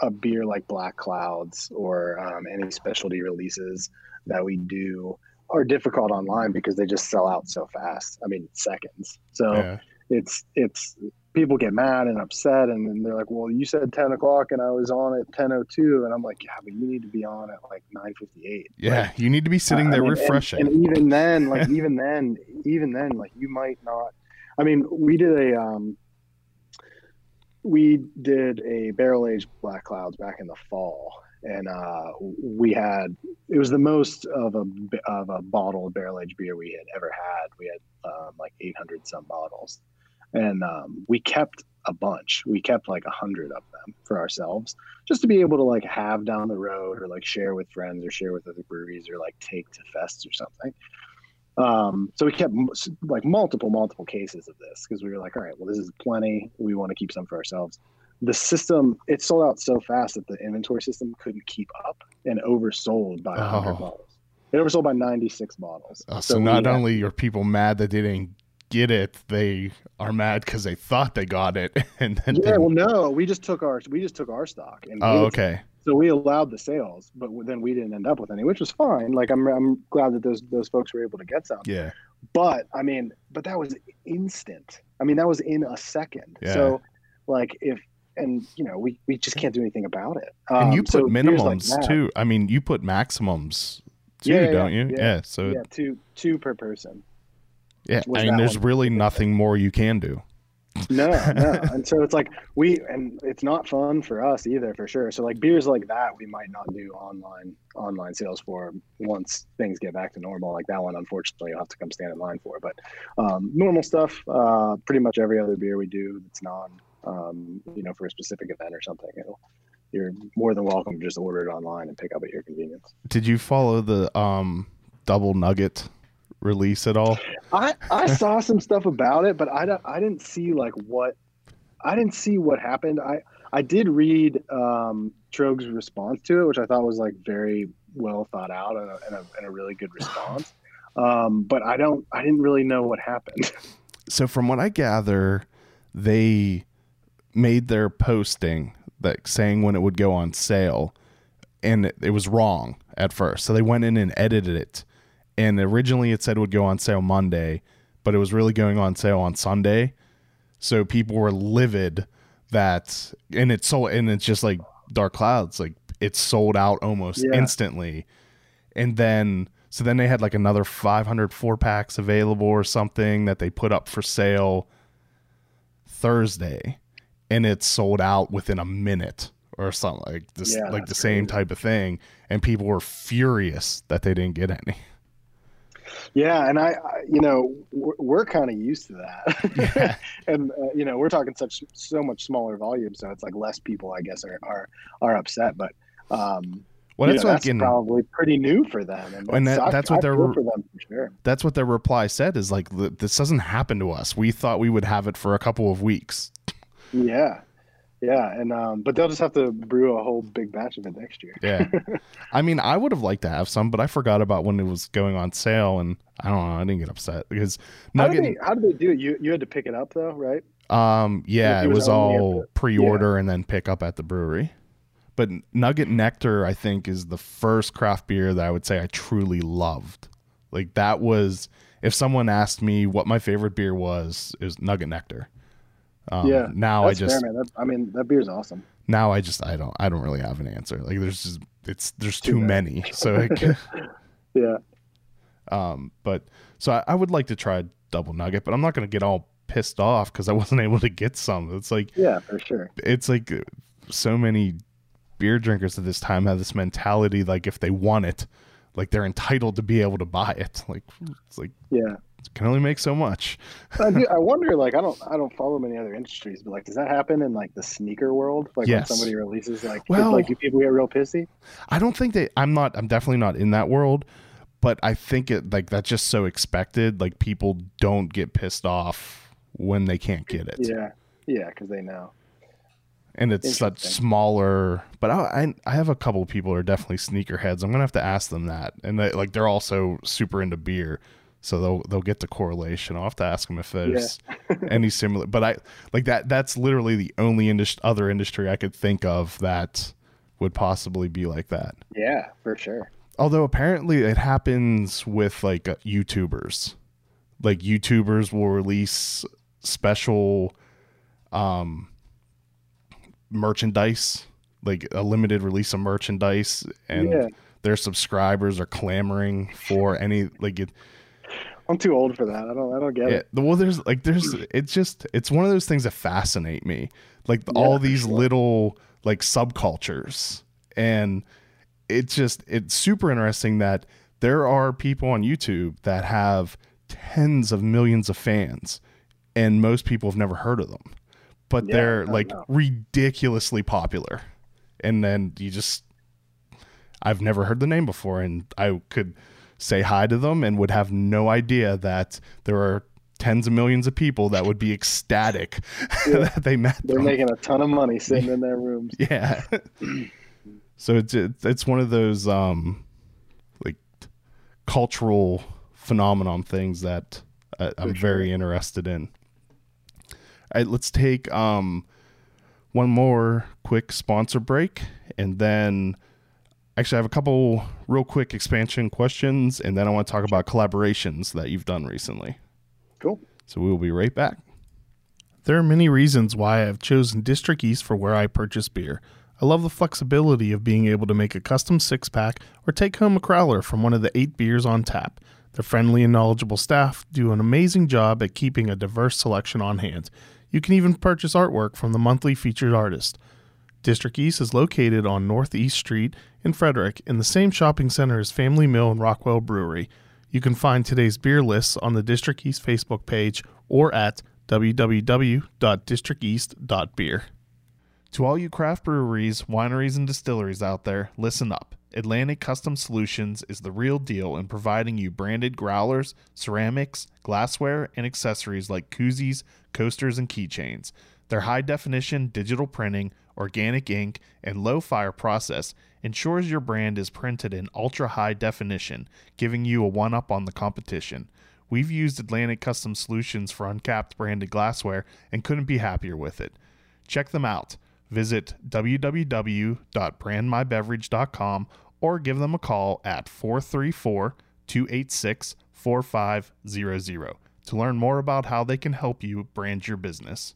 a beer like Black Clouds or um, any specialty releases that we do are difficult online because they just sell out so fast. I mean, seconds. So yeah. it's it's people get mad and upset and then they're like well you said 10 o'clock and i was on at 10.02 and i'm like yeah but you need to be on at like 9.58
yeah like, you need to be sitting uh, there I mean, refreshing.
and, and, even then like *laughs* even then even then like you might not i mean we did a um we did a barrel aged black clouds back in the fall and uh we had it was the most of a of a bottle of barrel aged beer we had ever had. We had um, like 800 some bottles and um, we kept a bunch. We kept like a hundred of them for ourselves, just to be able to like have down the road or like share with friends or share with other breweries or like take to fests or something. Um, so we kept like multiple, multiple cases of this because we were like, all right, well, this is plenty. We want to keep some for ourselves. The system it sold out so fast that the inventory system couldn't keep up and oversold by 100 oh. bottles. It oversold by 96 bottles.
Oh, so, so not only are people mad that they didn't get it, they are mad because they thought they got it, *laughs* and then
yeah. Well, no, we just took our we just took our stock and
oh, okay.
So we allowed the sales, but then we didn't end up with any, which was fine. Like I'm I'm glad that those those folks were able to get some.
Yeah.
But I mean, but that was instant. I mean, that was in a second. Yeah. So, like if and you know we, we just can't do anything about it.
Um, and you um, put so minimums like too. I mean, you put maximums too, yeah, don't
yeah,
you? Yeah. yeah. So
yeah, two two per person.
Yeah, I mean, there's really nothing more you can do.
no, no, *laughs* and so it's like we, and it's not fun for us either, for sure. So like beers like that, we might not do online online sales for once things get back to normal. Like that one, unfortunately, you'll have to come stand in line for. But um, normal stuff, uh, pretty much every other beer we do that's non, um, you know, for a specific event or something, it'll you're more than welcome to just order it online and pick up at your convenience.
Did you follow the um, double nugget release at all?
I I *laughs* saw some stuff about it, but I don't I didn't see like what I didn't see what happened. I I did read um, Tröeg's response to it, which I thought was like very well thought out and a, and a, and a really good response. Um, but I don't I didn't really know what happened. *laughs*
So from what I gather, they made their posting that saying when it would go on sale, and it, it was wrong at first. So they went in and edited it, and originally it said it would go on sale Monday, but it was really going on sale on Sunday. So people were livid that, and it's sold, and it's just like Dark Clouds, like it sold out almost
Yeah.
instantly, and then. So then they had like another 500 four packs available or something that they put up for sale Thursday, and it sold out within a minute or something like this,
Yeah,
like the
that's
same type of thing. And people were furious that they didn't get any.
Yeah, and I, I you know, we're, we're kind of used to that,
Yeah. *laughs*
and uh, you know, we're talking such so much smaller volume, so it's like less people, I guess, are are, are upset. But um,
Well, that's
know,
like
that's
in
probably pretty new for them, and,
And that-
I-
that's what
I
they're-
for them for sure.
that's what their reply said is like this doesn't happen to us. We thought we would have it for a couple of weeks.
Yeah, yeah, and um, but they'll just have to brew a whole big batch of it next year.
Yeah. *laughs* I mean, I would have liked to have some, but I forgot about when it was going on sale, and I don't know. I didn't get upset because
How did,
Nugget.
they, how did they do it? You you had to pick it up though, right?
Um, yeah,
It was
was all pre-order and then pick up at the brewery. But Nugget Nectar, I think, is the first craft beer that I would say I truly loved. Like that was, if someone asked me what my favorite beer was, it was Nugget Nectar. Um,
yeah.
Now I just
fair, man. That, I mean, that beer's awesome.
now I just I don't I don't really have an answer. Like there's just it's there's
Too
too many. *laughs* So like, *laughs*
Yeah,
um, but so I, I would like to try double nugget, but I'm not gonna get all pissed off because I wasn't *laughs* able to get some. It's like
yeah, for sure.
it's like uh, so many beer drinkers at this time have this mentality like if they want it like they're entitled to be able to buy it like it's like
Yeah.
Can only make so much
I, do, *laughs* I wonder, like, I don't, I don't follow many other industries, but like, does that happen in like the sneaker world? Like,
Yes.
when somebody releases, like,
Well-
like, do people get real pissy?
i don't think they i'm not i'm definitely not in that world but i think it like that's just so expected like people don't get pissed off when they can't get it
Yeah, yeah, because they know.
and it's such smaller but I, I i have a couple people who are definitely sneakerheads i'm gonna have to ask them that and they, like they're also super into beer so they'll they'll get the correlation i'll have to ask them if there's any similar but i like that that's literally the only other industry i could think of that would possibly be like that
Yeah, for sure.
although apparently it happens with like uh, youtubers like youtubers will release special um merchandise like a limited release of merchandise and
Yeah.
their subscribers are clamoring for any like it,
I'm too old for that. I don't, I don't get
yeah,
it.
well there's like there's it's just it's one of those things that fascinate me like
Yeah,
all these
sure.
little like subcultures and it's just it's super interesting that there are people on youtube that have tens of millions of fans and most people have never heard of them but
Yeah,
they're like
know.
ridiculously popular and then you just i've never heard the name before and i could say hi to them and would have no idea that there are tens of millions of people that would be ecstatic *laughs*
Yeah.
that they met
They're
them.
making a ton of money sitting in their *laughs* rooms.
yeah *clears throat* so it's it's one of those um like cultural phenomenon things that i'm
For
very interested in all right let's take um one more quick sponsor break and then actually i have a couple real quick expansion questions and then i want to talk about collaborations that you've done recently
Cool.
so we will be right back
There are many reasons why I have chosen District East for where I purchase beer. I love the flexibility of being able to make a custom six pack or take home a crowler from one of the eight beers on tap. Their friendly and knowledgeable staff do an amazing job at keeping a diverse selection on hand. You can even purchase artwork from the monthly featured artist. District East is located on Northeast Street in Frederick in the same shopping center as Family Meal and Rockwell Brewery. You can find today's beer lists on the District East Facebook page or at www.districteast.beer.
To all you craft breweries, wineries, and distilleries out there, listen up. Atlantic Custom Solutions is the real deal in providing you branded growlers, ceramics, glassware, and accessories like koozies, coasters, and keychains. Their high definition digital printing, organic ink, and low fire process ensures your brand is printed in ultra high definition, giving you a one up on the competition. We've used Atlantic Custom Solutions for uncapped branded glassware and couldn't be happier with it. Check them out. Visit www.brandmybeverage.com or give them a call at 434 286 4500 to learn more about how they can help you brand your business.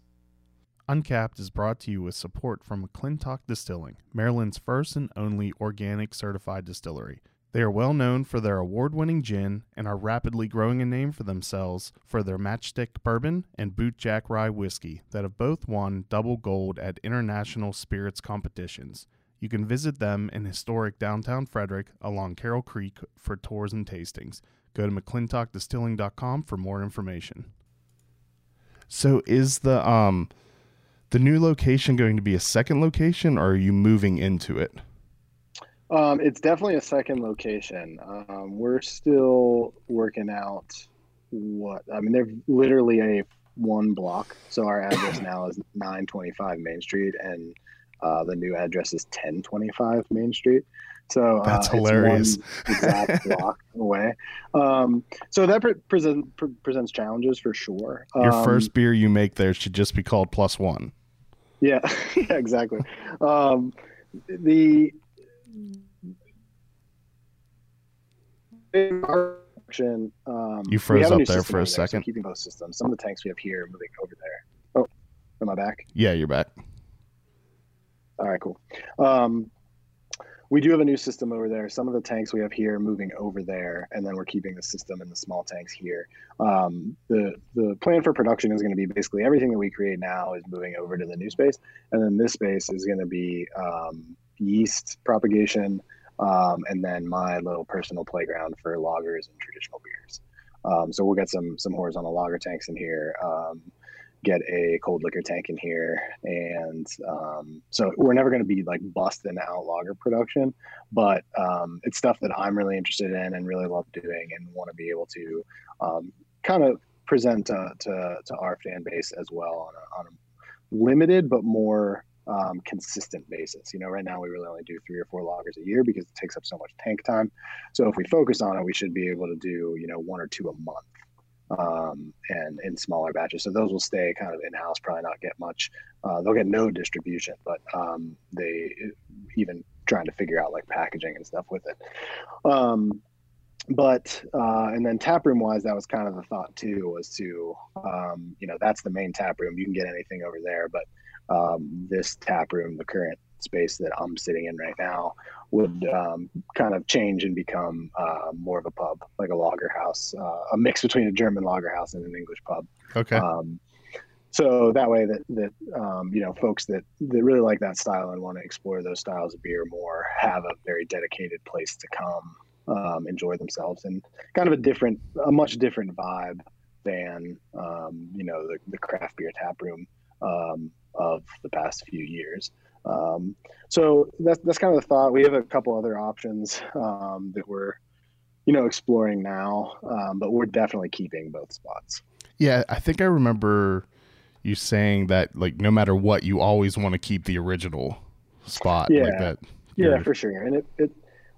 Uncapped is brought to you with support from McClintock Distilling, Maryland's first and only organic certified distillery. They are well known for their award winning gin and are rapidly growing a name for themselves for their matchstick bourbon and bootjack rye whiskey that have both won double gold at international spirits competitions. You can visit them in historic downtown Frederick along Carroll Creek for tours and tastings. Go to mcclintockdistilling.com for more information. So is the um the new location going to be a second location or are you moving into it?
Um, it's definitely a second location. Um, we're still working out what I mean. They're literally a one block. So our address *coughs* now is 925 Main Street, and uh, the new address is 1025 Main Street. So
uh, that's hilarious.
exact *laughs* block away. Um, so that pre- present, pre- presents challenges for sure.
Um, Your first beer you make there should just be called Plus One.
Yeah, *laughs* yeah, exactly. Um, the um,
you froze up there for a second.
so keeping both systems. Some of the tanks we have here moving over there. Oh, am I back?
Yeah, you're back.
All right, cool. Um, we do have a new system over there. Some of the tanks we have here moving over there, and then we're keeping the system in the small tanks here. Um, the the plan for production is going to be basically everything that we create now is moving over to the new space, and then this space is going to be um, yeast propagation, um, and then my little personal playground for lagers and traditional beers. Um, so we'll get some some horizontal lager tanks in here, um, get a cold liquor tank in here, and um, so we're never going to be like busting out lager production, but um, it's stuff that I'm really interested in and really love doing, and want to be able to um, kind of present to, to, to our fan base as well on a, on a limited but more um, consistent basis. You know, right now we really only do three or four lagers a year because it takes up so much tank time. So if we focus on it, we should be able to do you know one or two a month, um, and in smaller batches. So those will stay kind of in house. Probably not get much. Uh, they'll get no distribution, but um, they even trying to figure out like packaging and stuff with it. Um, but uh, and then tap room wise, that was kind of the thought too, was to um, you know that's the main tap room. You can get anything over there, but um, this tap room, the current space that I'm sitting in right now, would um, kind of change and become uh, more of a pub, like a lager house, uh, a mix between a German lager house and an English pub.
Okay. Um,
so that way that that um, you know folks that that really like that style and want to explore those styles of beer more have a very dedicated place to come um, enjoy themselves and kind of a different a much different vibe than um, you know the, the craft beer tap room um, of the past few years. Um, so that's that's kind of the thought. We have a couple other options um, that we're, you know, exploring now, um, but we're definitely keeping both spots.
Yeah, I think I remember you saying that like no matter what, you always want to keep the original spot.
Yeah,
like that.
Yeah, for sure, and it it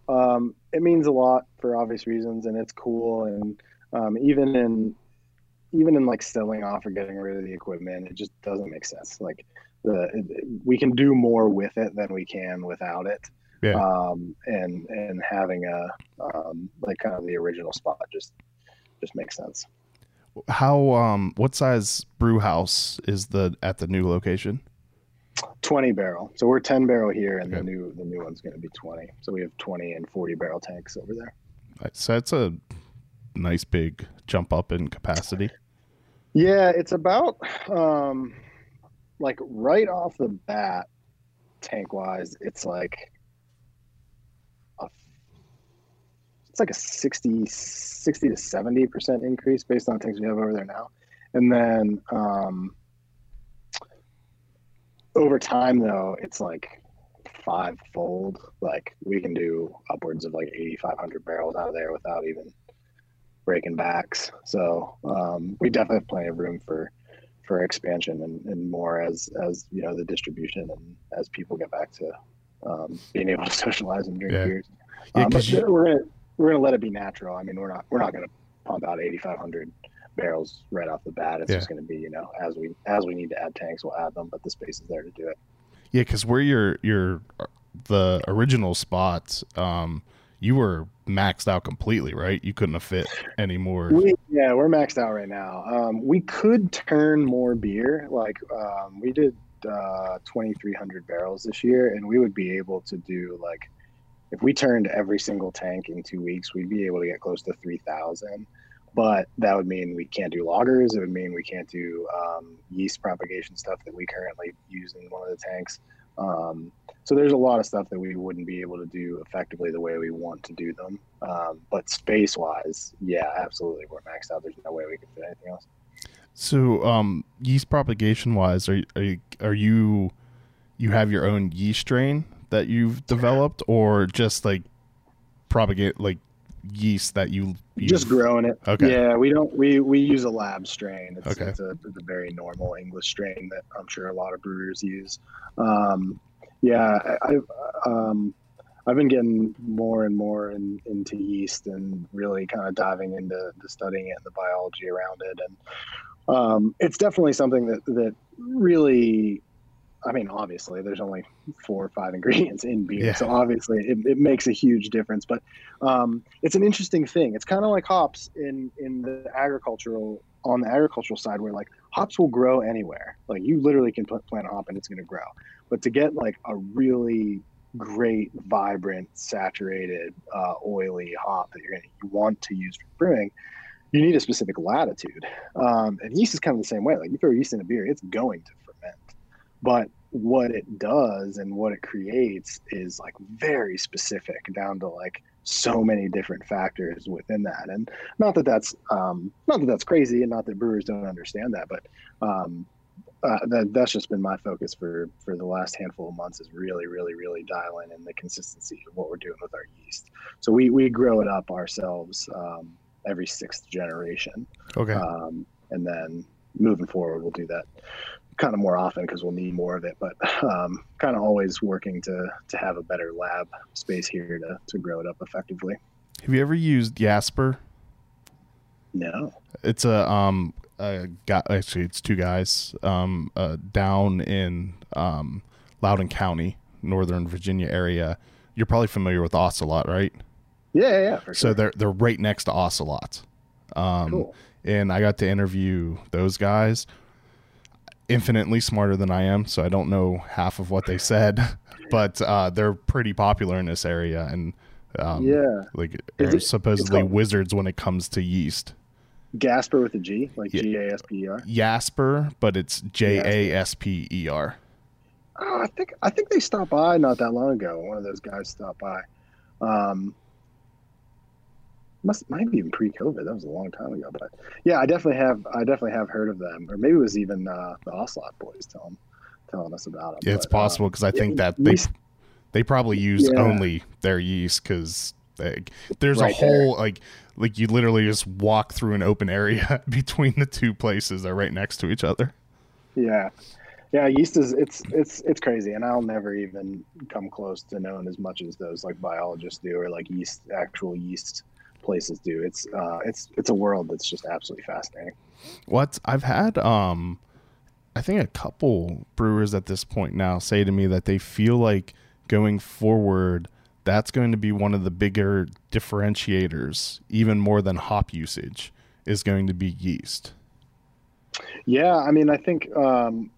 um, it means a lot for obvious reasons, and it's cool, and um, even in even in like selling off or getting rid of the equipment, it just doesn't make sense. Like the we can do more with it than we can without it.
Yeah.
Um, and and having a um, like kind of the original spot just just makes sense.
How um what size brew house is the at the new location?
20 barrel. So we're 10 barrel here and okay. the new the new one's going to be 20. So we have 20 and 40 barrel tanks over there.
So that's a nice big jump up in capacity.
Yeah, it's about um, like right off the bat, tank wise, it's like a, it's like a 60, 60 to 70 percent increase based on tanks we have over there now, and then um, over time though, it's like five fold. Like we can do upwards of like 8,500 barrels out of there without even breaking backs. So um, we definitely have plenty of room for for expansion and, and more as as you know the distribution and as people get back to um, being able to *laughs* socialize and drink
Yeah.
beers.
Yeah,
Um, but
you-
we're gonna we're gonna let it be natural. I mean, we're not we're not gonna pump out 8,500 barrels right off the bat. It's
Yeah.
just gonna be you know as we as we need to add tanks, we'll add them. But the space is there to do it.
Yeah, because where your your the original spots, um, you were maxed out completely, right? You couldn't have fit any more.
We, yeah, we're maxed out right now. Um, we could turn more beer. Like um, we did uh, 2,300 barrels this year, and we would be able to do like if we turned every single tank in two weeks, we'd be able to get close to 3,000. But that would mean we can't do lagers. It would mean we can't do um, yeast propagation stuff that we currently use in one of the tanks. Um, so there's a lot of stuff that we wouldn't be able to do effectively the way we want to do them. Um, but space wise, yeah, absolutely, we're maxed out. There's no way we could fit anything else.
So, um, yeast propagation wise, are are you, are you you have your own yeast strain that you've developed, or just like propagate like yeast that you, you
Just growing it.
Okay.
Yeah, we don't. We we use a lab strain. It's,
Okay.
it's, a, it's a very normal English strain that I'm sure a lot of brewers use. Um, yeah, I, I've um, I've been getting more and more in, into yeast and really kind of diving into to studying it and the biology around it. And um, it's definitely something that that really. I mean, obviously, there's only four or five ingredients in beer,
Yeah.
so obviously it, it makes a huge difference. But um, it's an interesting thing. It's kind of like hops in in the agricultural on the agricultural side, where like hops will grow anywhere. Like you literally can put, plant a hop and it's going to grow. But to get like a really great, vibrant, saturated, uh, oily hop that you're going to you want to use for brewing, you need a specific latitude. Um, and yeast is kind of the same way. Like you throw yeast in a beer, it's going to. But what it does and what it creates is like very specific down to like so many different factors within that. And not that that's um, not that that's crazy and not that brewers don't understand that but um, uh, that, that's just been my focus for for the last handful of months is really really really dialing in the consistency of what we're doing with our yeast. So we we grow it up ourselves um, every sixth generation.
Okay.
um, and then moving forward we'll do that kind of more often because we'll need more of it but um, kind of always working to to have a better lab space here to, to grow it up effectively
Have you ever used Jasper?
no
It's a um a guy actually it's two guys um uh, down in um Loudoun County, Northern Virginia area. You're probably familiar with Ocelot, right?
yeah yeah,
So
sure
they're they're right next to Ocelot. Um
cool
and I got to interview those guys. Infinitely smarter than I am, so I don't know half of what they said, *laughs* but uh, they're pretty popular in this area, and um,
yeah
like
it-
supposedly wizards when it comes to yeast.
gasper with a g like
Yeah.
g-a-s-p-e-r
Jasper, but it's J A S P E R.
oh i think i think they stopped by not that long ago one of those guys stopped by um must might be even pre-covid that was a long time ago but yeah i definitely have i definitely have heard of them or maybe it was even uh the ocelot boys telling telling us about them
Yeah, it's
but, uh,
possible because I think
yeah,
that they
yeast-
they probably use
Yeah.
only their yeast because there's a
Right there.
whole like like you literally just walk through an open area *laughs* between the two places. They're right next to each other.
Yeah, yeah. Yeast is it's it's it's crazy, and I'll never even come close to knowing as much as those like biologists do, or like yeast actual yeast places do. It's uh, it's it's a world that's just absolutely fascinating.
What I've had, um, I think a couple brewers at this point now say to me that they feel like going forward, that's going to be one of the bigger differentiators, even more than hop usage, is going to be yeast.
Yeah, I mean, I think um,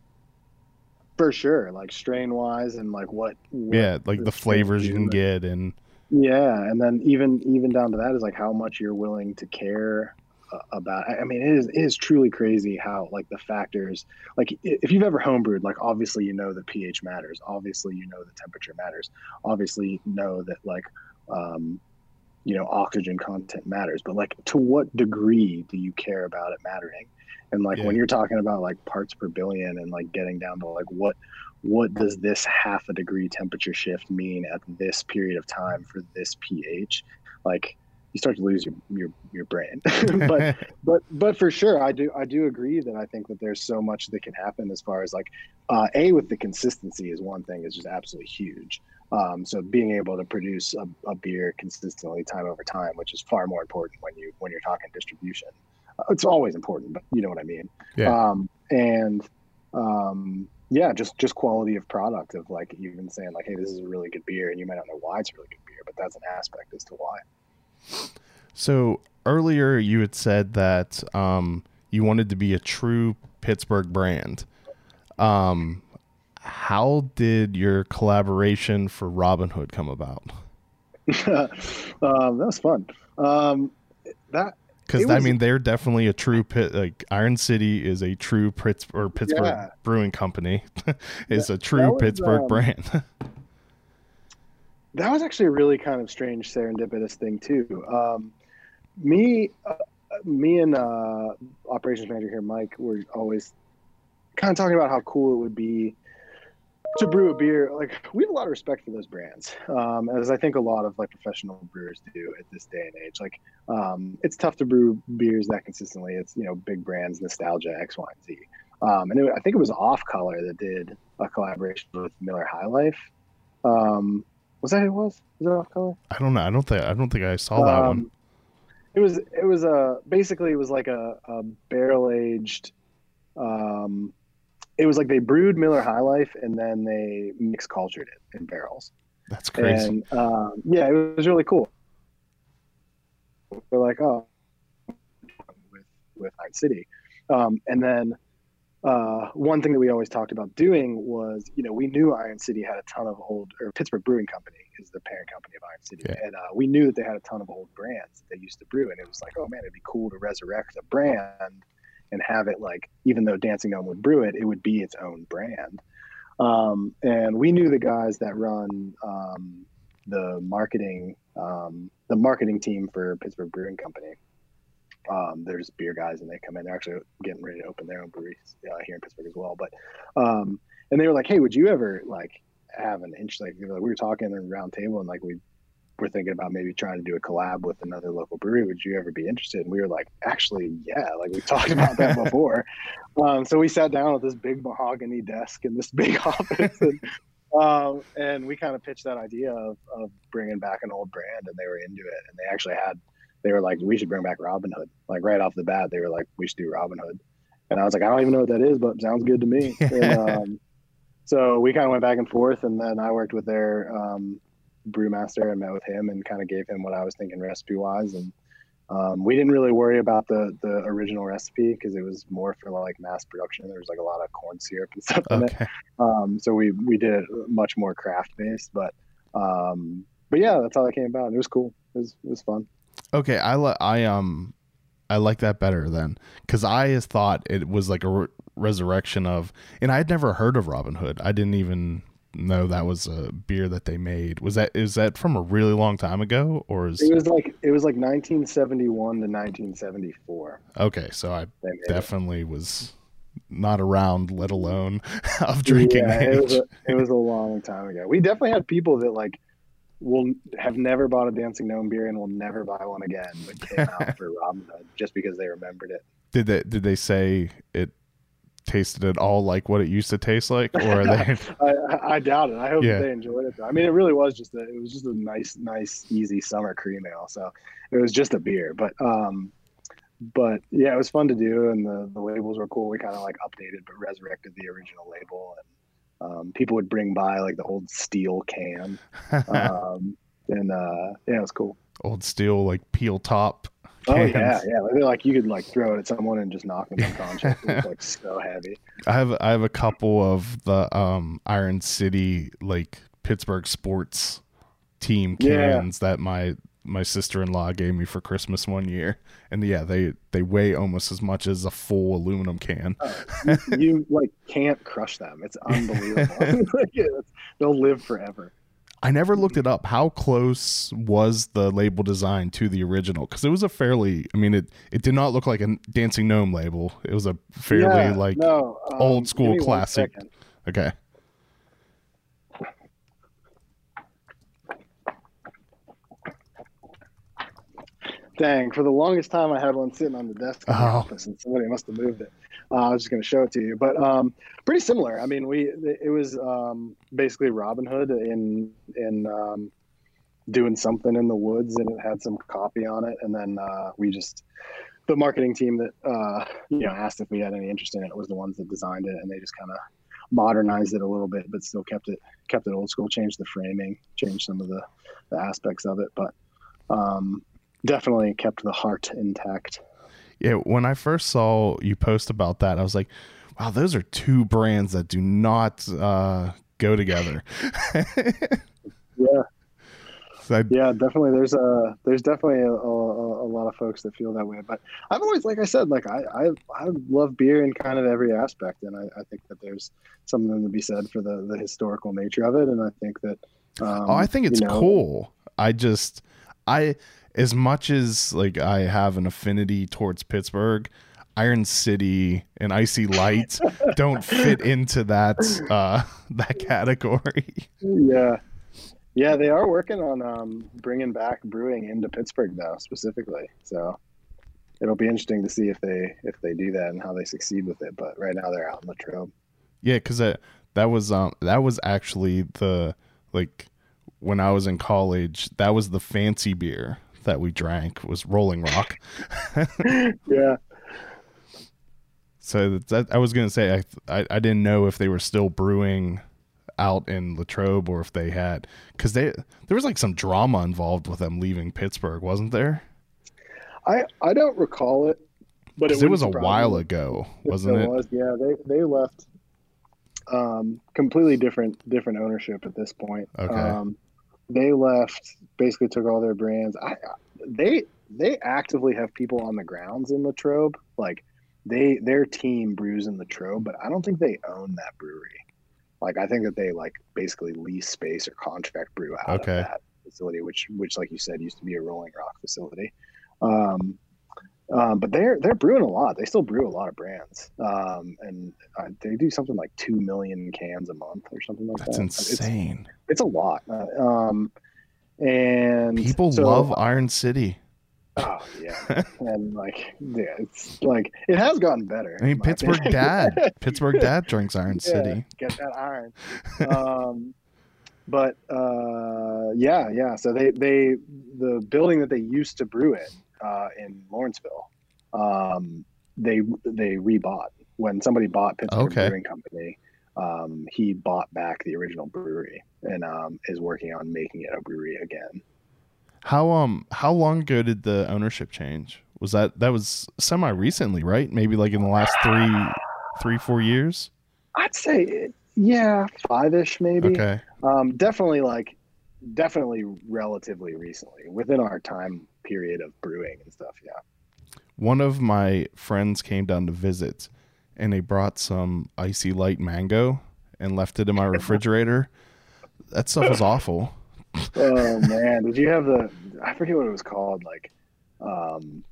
for sure, like strain wise, and like what, what
Yeah, like the flavors you can get, and
Yeah, and then even even down to that is like how much you're willing to care uh, about. I I mean, it is it is truly crazy how like the factors. Like if you've ever homebrewed, like obviously you know that pH matters. Obviously you know the temperature matters. Obviously you know that like um, you know oxygen content matters. But like to what degree do you care about it mattering? And like
Yeah.
when you're talking about like parts per billion and like getting down to like what what does this half a degree temperature shift mean at this period of time for this pH? Like you start to lose your your, your brain. *laughs* but *laughs* but but for sure i do i do agree that i think that there's so much that can happen as far as like uh, a with the consistency is one thing is just absolutely huge um, so being able to produce a, a beer consistently time over time which is far more important when you when you're talking distribution uh, it's always important but you know what i mean
Yeah.
um, and um, yeah just just quality of product of like even saying like hey this is a really good beer and you might not know why it's a really good beer but that's an aspect as to why
So earlier you had said that um, you wanted to be a true Pittsburgh brand. Um, how did your collaboration for Robin Hood come about? *laughs*
um, that was fun um, that
Because I mean, they're definitely a true pit. Like Iron City is a true Pitts or Pittsburgh
Yeah.
Brewing Company *laughs* is a true
was,
Pittsburgh
um,
brand. *laughs*
that was actually a really kind of strange serendipitous thing too. Um, me, uh, me and uh, operations manager here, Mike, were always kind of talking about how cool it would be to brew a beer. Like we have a lot of respect for those brands, um, as I think a lot of like professional brewers do at this day and age. Like um, it's tough to brew beers that consistently. It's you know big brands, nostalgia, X, Y, and Z. Um, and it, I think it was Off Color that did a collaboration with Miller High Life. Um, was that who it was? Was it Off Color?
I don't know. I don't think I don't think I saw that one.
Um, It was it was a basically it was like a, a barrel aged. Um, it was like they brewed Miller High Life and then they mix cultured it in barrels.
That's crazy.
And um, yeah, it was really cool. We're like, oh, with with Night City, um, and then uh, one thing that we always talked about doing was, you know, we knew Iron City had a ton of old, or Pittsburgh Brewing Company is the parent company of Iron City,
Yeah.
and uh, we knew that they had a ton of old brands that they used to brew, and it was like, oh man, it'd be cool to resurrect a brand and have it like, even though Dancing Gnome would brew it, it would be its own brand. Um, and we knew the guys that run um, the marketing, um, the marketing team for Pittsburgh Brewing Company. Um, there's beer guys, and they come in. They're actually getting ready to open their own brewery uh, here in Pittsburgh as well. But um, and they were like, "Hey, would you ever like have an inch?" Like, like, we were talking at a round table, and like we were thinking about maybe trying to do a collab with another local brewery. Would you ever be interested? And we were like, actually, yeah. Like we talked about that *laughs* before. Um, so we sat down at this big mahogany desk in this *laughs* big office, and, um, and we kind of pitched that idea of, of bringing back an old brand, and they were into it. And they actually had, they were like, we should bring back Robin Hood. Like right off the bat, they were like, we should do Robin Hood. And I was like, I don't even know what that is, but sounds good to me. *laughs* And, um, so we kind of went back and forth, and then I worked with their um, brewmaster and met with him and kind of gave him what I was thinking recipe wise. And um, we didn't really worry about the the original recipe because it was more for like mass production. There was like a lot of corn syrup and *laughs* stuff in it. Um, so we we did it much more craft based, but um, but yeah, that's how it came about. It was cool. It was it was fun.
Okay, I li- I um I like that better then cuz I thought it was like a re- resurrection of and I had never heard of Robin Hood. I didn't even know that was a beer that they made. Was that is that from a really long time ago or is
It was like it was like 1971 to 1974.
Okay, so I
made it.
definitely was not around let alone *laughs* of drinking
Yeah, it was
age.
a, it was a long time ago. We definitely had people that like will have never bought a Dancing Gnome beer and will never buy one again, but came out *laughs* for Robin Hood just because they remembered it.
Did they did they say it tasted at all like what it used to taste like *laughs* or are they *laughs*
I, I- I doubt it. I hope
Yeah.
they enjoyed it. Though. I mean, it really was just a it was just a nice, nice, easy summer cream ale. So it was just a beer, but um, but yeah, it was fun to do, and the the labels were cool. We kind of like updated but resurrected the original label, and um, people would bring by like the old steel can, *laughs* um, and uh, yeah, it was cool.
old steel like peel top
Oh yeah, yeah. They're like you could like throw it at someone and just knock them unconscious. it was like so heavy.
I have I have a couple of the um Iron City like Pittsburgh sports team
Yeah.
cans that my my sister-in-law gave me for Christmas one year. And yeah, they they weigh almost as much as a full aluminum can. *laughs*
you, you like can't crush them. It's unbelievable. *laughs* It's- they'll live forever.
I never looked it up. How close was the label design to the original? Because it was a fairly, I mean, it it did not look like a dancing gnome label. It was a fairly
Yeah,
like
no, um,
old school
give me one
classic. okay.
Dang, for the longest time I had one sitting on the desk in the
Oh.
office and somebody must have moved it. Uh, I was just going to show it to you, but um, pretty similar. I mean, we it was um, basically Robin Hood in in um, doing something in the woods, and it had some copy on it, and then uh, we just the marketing team that uh, you know asked if we had any interest in it was the ones that designed it, and they just kind of modernized it a little bit, but still kept it kept it old school. Changed the framing, changed some of the, the aspects of it, but um, definitely kept the heart intact.
Yeah, when I first saw you post about that, I was like, wow, those are two brands that do not uh, go together. *laughs*
Yeah,
So
yeah, definitely. There's a there's definitely a, a, a lot of folks that feel that way. But I've always, like I said, like I I, I love beer in kind of every aspect, and I, I think that there's something to be said for the the historical nature of it, and I think that. Um,
oh, I think it's
you know,
cool. I just, I, as much as like I have an affinity towards Pittsburgh, Iron City and IC Light *laughs* don't fit into that uh, *laughs* that category.
Yeah, yeah, they are working on um, bringing back brewing into Pittsburgh now, specifically. So it'll be interesting to see if they if they do that and how they succeed with it. But right now they're out in the Latrobe.
Yeah, because that that was um that was actually the like when I was in college. That was the fancy beer that we drank was Rolling Rock. *laughs*
yeah,
So that I was gonna say I, I I didn't know if they were still brewing out in Latrobe or if they had because they there was like some drama involved with them leaving Pittsburgh, wasn't there?
I I don't recall it, but
Because it, was a while ago, wasn't
there
it?
Was. Yeah, they they left um, completely different different ownership at this point.
Okay.
Um, they left, basically took all their brands. I they they actively have people on the grounds in Latrobe. Like they their team brews in Latrobe, but I don't think they own that brewery. Like I think that they like basically lease space or contract brew out
Okay.
of that facility, which which like you said used to be a Rolling Rock facility. Um, um, but they're they're brewing a lot. They still brew a lot of brands, um, and uh, they do something like two million cans a month or something like
That's
that.
That's insane.
It's, it's a lot. Uh, um, and
People
so-
love Iron City.
Oh yeah, *laughs* and like yeah, it's like it has gotten better.
I mean, Pittsburgh
opinion.
Dad. *laughs* Pittsburgh Dad drinks Iron
Yeah,
City.
Get that iron. um, but uh, yeah, yeah. So they they the building that they used to brew it uh, in Lawrenceville, um, they they rebought when somebody bought Pittsburgh
Okay.
Brewing Company. Um, he bought back the original brewery and um, is working on making it a brewery again.
How um how long ago did the ownership change? Was that that was semi recently, right? Maybe like in the last three three four years.
I'd say yeah, five ish maybe.
Okay.
Um, definitely like definitely relatively recently within our time period of brewing and stuff. Yeah.
One of my friends came down to visit, and they brought some IC Light mango and left it in my refrigerator. That stuff was awful. *laughs*
Oh man, did you have the? I forget what it was called. Like, um,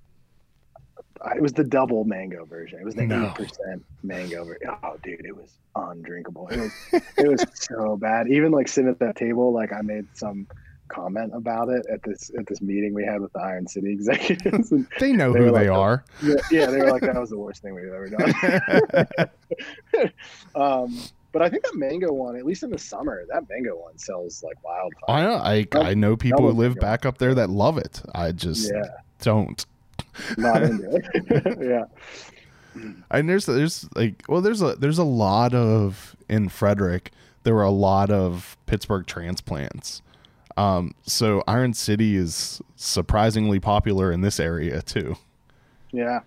it was the double mango version. It was the
No.
percent mango version. Oh, dude, it was undrinkable. It was it was so bad. Even like sitting at that table, like I made some comment about it at this at this meeting we had with the Iron City *laughs* executives. And
They know
They
who they
like,
are.
yeah, yeah, they were like, that was the worst thing we've ever done. *laughs* um, but I think that mango one, at least in the summer, that mango one sells like wildfire.
I know. I I know people who live back up there that love it. I just
Yeah,
don't.
not into it. *laughs* yeah.
And there's there's like well there's a there's a lot of in Frederick there were a lot of Pittsburgh transplants. Um, so Iron City is surprisingly popular in this area too.
Yeah.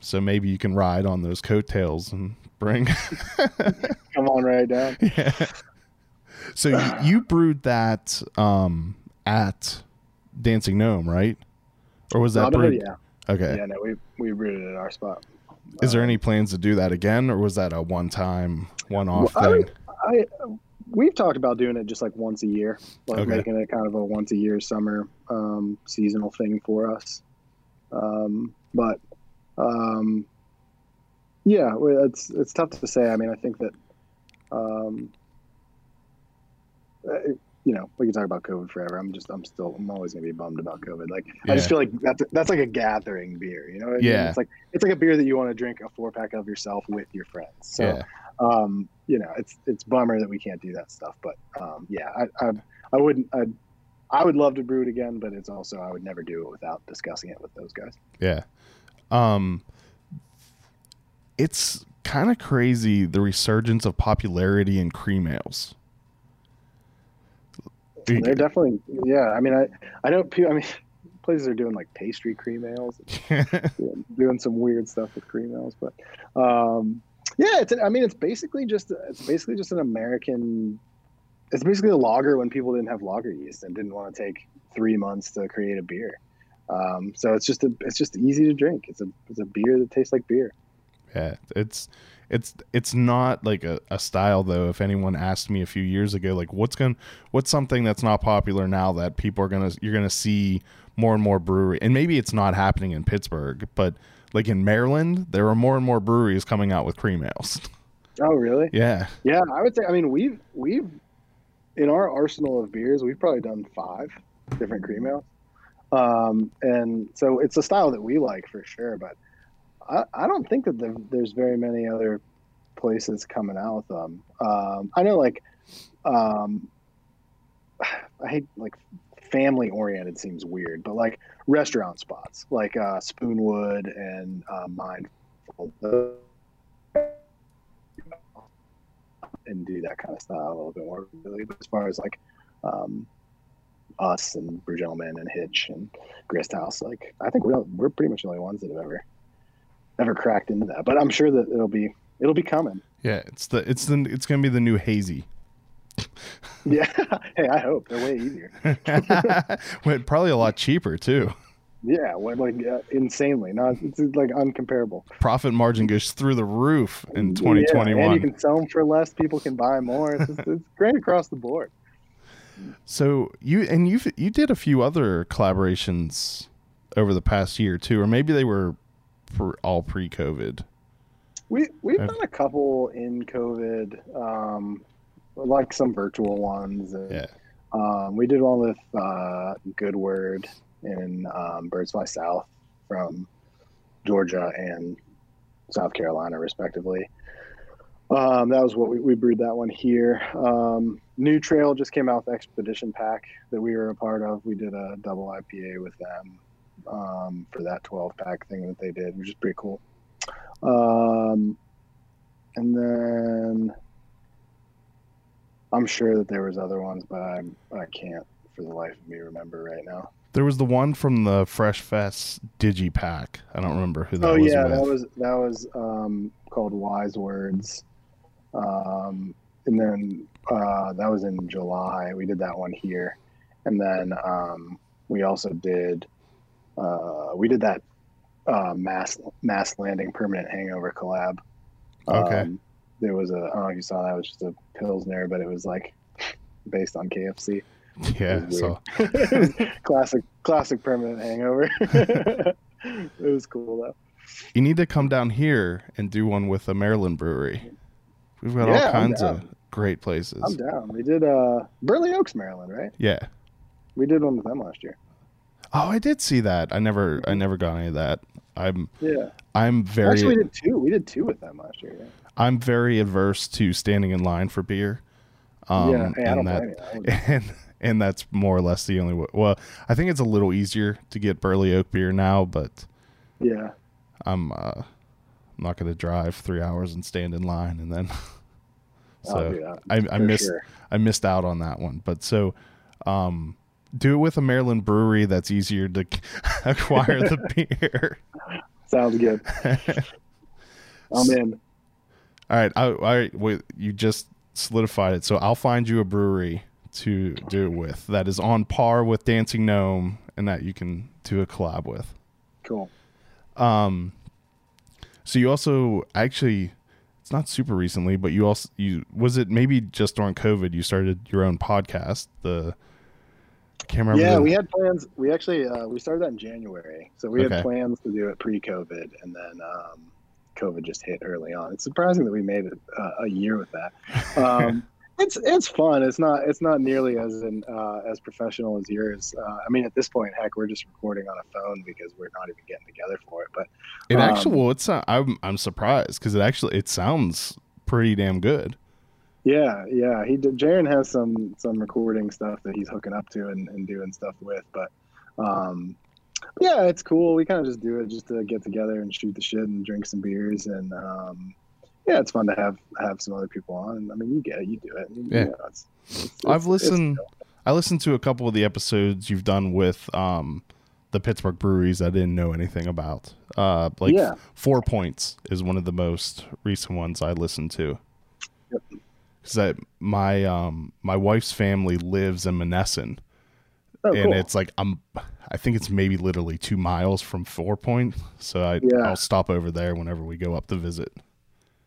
So maybe you can ride on those coattails and bring. *laughs*
Come on right down. *laughs*
yeah. So you, you brewed that um, at Dancing Gnome, right? Or was that
Not it,
brewed?
yeah.
Okay.
Yeah, no, we we brewed it at our spot.
Is there
Um,
any plans to do that again, or was that a one-time, one-off
Well,
thing?
would- I we've talked about doing it just like once a year, like
Okay.
making it kind of a once a year summer um, seasonal thing for us. Um, but um, yeah, it's it's tough to say. I mean, I think that um, uh, you know we can talk about COVID forever. I'm just I'm still I'm always gonna be bummed about COVID. Like I just feel like that's that's like a gathering beer. You know? I mean?
Yeah.
It's like it's like a beer that you want to drink a four pack of yourself with your friends. So
yeah.
You know, it's it's bummer that we can't do that stuff. But um, yeah, I, I I wouldn't I I would love to brew it again, but it's also I would never do it without discussing it with those guys.
Yeah. Um it's kind of crazy the resurgence of popularity in cream ales.
They're definitely yeah. I mean, I I know pe- I mean *laughs* places are doing like pastry cream ales, doing, *laughs* doing some weird stuff with cream ales, but um, yeah, it's I mean it's basically just it's basically just an American. It's basically a lager when people didn't have lager yeast and didn't want to take three months to create a beer. Um, so it's just a it's just easy to drink. It's a it's a beer that tastes like beer.
Yeah, it's it's it's not like a, a style though. If anyone asked me a few years ago, like what's going what's something that's not popular now that people are gonna you're gonna see more and more brewery, and maybe it's not happening in Pittsburgh, but like in Maryland, there are more and more breweries coming out with cream ales.
Oh really?
yeah,
Yeah, I would say. I mean, we've we've in our arsenal of beers, we've probably done five different cream ales, um, and so it's a style that we like for sure. But I, I don't think that there, there's very many other places coming out with them. Um, I know, like, um, *sighs* I hate like family oriented seems weird, but like restaurant spots like uh, Spoonwood and uh, Mindful. and do that kind of style a little bit more really. But as far as like um, us and Brew Gentlemen and Hitch and Grist House, like I think we're we're pretty much the only ones that have ever ever cracked into that. But I'm sure that it'll be it'll be coming.
yeah. It's the it's the it's gonna be the new hazy. *laughs*
Yeah. hey, I hope they're way easier. *laughs*
well, probably a lot cheaper too.
Yeah, what, like uh, insanely, not it's like uncomparable.
Profit margin goes through the roof in
Yeah, and
2021.
you can sell them for less. People can buy more. It's, just, it's great across the board.
So you and you you did a few other collaborations over the past year too, or maybe they were pre, all pre-COVID.
We we've done a couple in COVID, um, like some virtual ones. and,
Yeah.
Um, we did one with uh, Good Word in um, Birds Fly South from Georgia and South Carolina, respectively. Um, that was what we, we brewed that one here. Um, New Trail just came out with Expedition Pack that we were a part of. We did a double IPA with them um, for that 12 pack thing that they did, which is pretty cool. Um, and then I'm sure that there was other ones, but I'm I can't for the life of me remember right now.
There was the one from the Fresh Fest Digipack. I don't remember who that
oh
was Oh
yeah,
with.
that was that was um, called Wise Words, um, and then uh, that was in July. We did that one here, and then um, we also did uh, we did that uh, mass mass landing permanent hangover collab.
Okay.
Um, there was a I don't know if you saw that it was just a pilsner, but it was like based on KFC.
yeah. So *laughs*
classic classic permanent hangover. *laughs* it was cool though.
you need to come down here and do one with a Maryland brewery. We've got
Yeah,
all kinds of great places.
I'm down. We did uh Burley Oaks, Maryland, right?
Yeah.
We did one with them last year.
Oh, I did see that. I never I never got any of that. I'm
Yeah.
I'm very
Actually, we did two. We did two with them last year. Yeah.
I'm very adverse to standing in line for beer. Um,
yeah. Hey,
and that. *laughs* And and that's more or less the only way. Well, I think it's a little easier to get Burley Oak beer now, but
yeah.
I'm uh, I'm not going to drive three hours and stand in line, and then *laughs*
I'll
so
do that.
I, I missed
sure.
I missed out on that one. But so um, do it with a Maryland brewery that's easier to *laughs* acquire the *laughs* beer.
Sounds good. *laughs* I'm in.
All right, I, I wait, you just solidified it. So I'll find you a brewery to do it with that is on par with Dancing Gnome and that you can do a collab with.
Cool.
Um, so you also actually it's not super recently, but you also you was it maybe just during COVID you started your own podcast. The can't remember.
Yeah,
the,
we had plans. We actually uh, we started that in January, so we
Okay.
had plans to do it pre-COVID, and then um, COVID just hit early on. It's surprising that we made it uh, a year with that. Um, *laughs* it's it's fun. It's not it's not nearly as in, uh, as professional as yours. Uh, I mean, at this point, heck, we're just recording on a phone because we're not even getting together for it. But
it
um,
actually well, it's not, I'm I'm surprised because it actually it sounds pretty damn good.
Yeah, yeah. He did. Jaron has some some recording stuff that he's hooking up to and, and doing stuff with, but um, yeah, it's cool. We kind of just do it just to get together and shoot the shit and drink some beers and um, yeah, it's fun to have have some other people on. I mean, you get it, you do it. You
Yeah.
know, it's- it's-
I've listened. I listened to a couple of the episodes you've done with um, the Pittsburgh breweries I didn't know anything about. Uh, like
Yeah.
Four Points is one of the most recent ones I listened to.
Yep.
Because my um, my wife's family lives in Monessen,
Oh,
and
cool.
it's like I'm. I think it's maybe literally two miles from Four Point, so I
Yeah.
I'll stop over there whenever we go up to visit.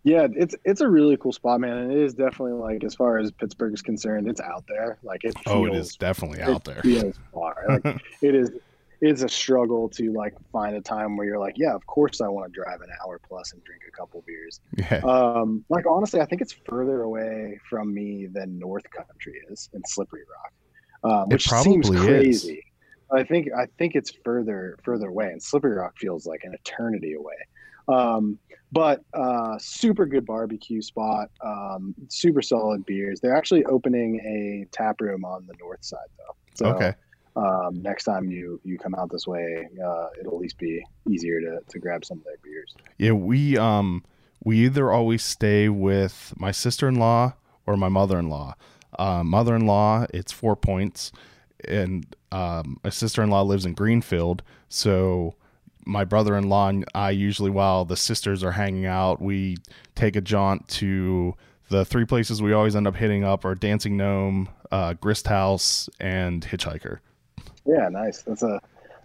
Yeah, it's it's a really cool spot, man, and it is definitely like as far as Pittsburgh is concerned, it's out there. Like it feels
Oh, it is definitely out there.
It feels far. Like *laughs* it is it's a struggle to like find a time where you're like, yeah, of course I want to drive an hour plus and drink a couple beers.
Yeah,
Um, like honestly, I think it's further away from me than North Country is in Slippery Rock, um, which seems
probably is.
crazy. I think I think it's further further away, and Slippery Rock feels like an eternity away. Um, but uh, super good barbecue spot, um, super solid beers. They're actually opening a tap room on the north side though. So,
okay.
Um, next time you you come out this way, uh, it'll at least be easier to, to grab some of their beers.
Yeah, we um we either always stay with my sister in law or my mother in law. Uh, mother in law, it's four points, and um, my sister in law lives in Greenfield, so my brother in law and I usually, while the sisters are hanging out, we take a jaunt to the three places we always end up hitting up are Dancing Gnome, uh, Grist House, and Hitchhiker.
Yeah, nice. That's a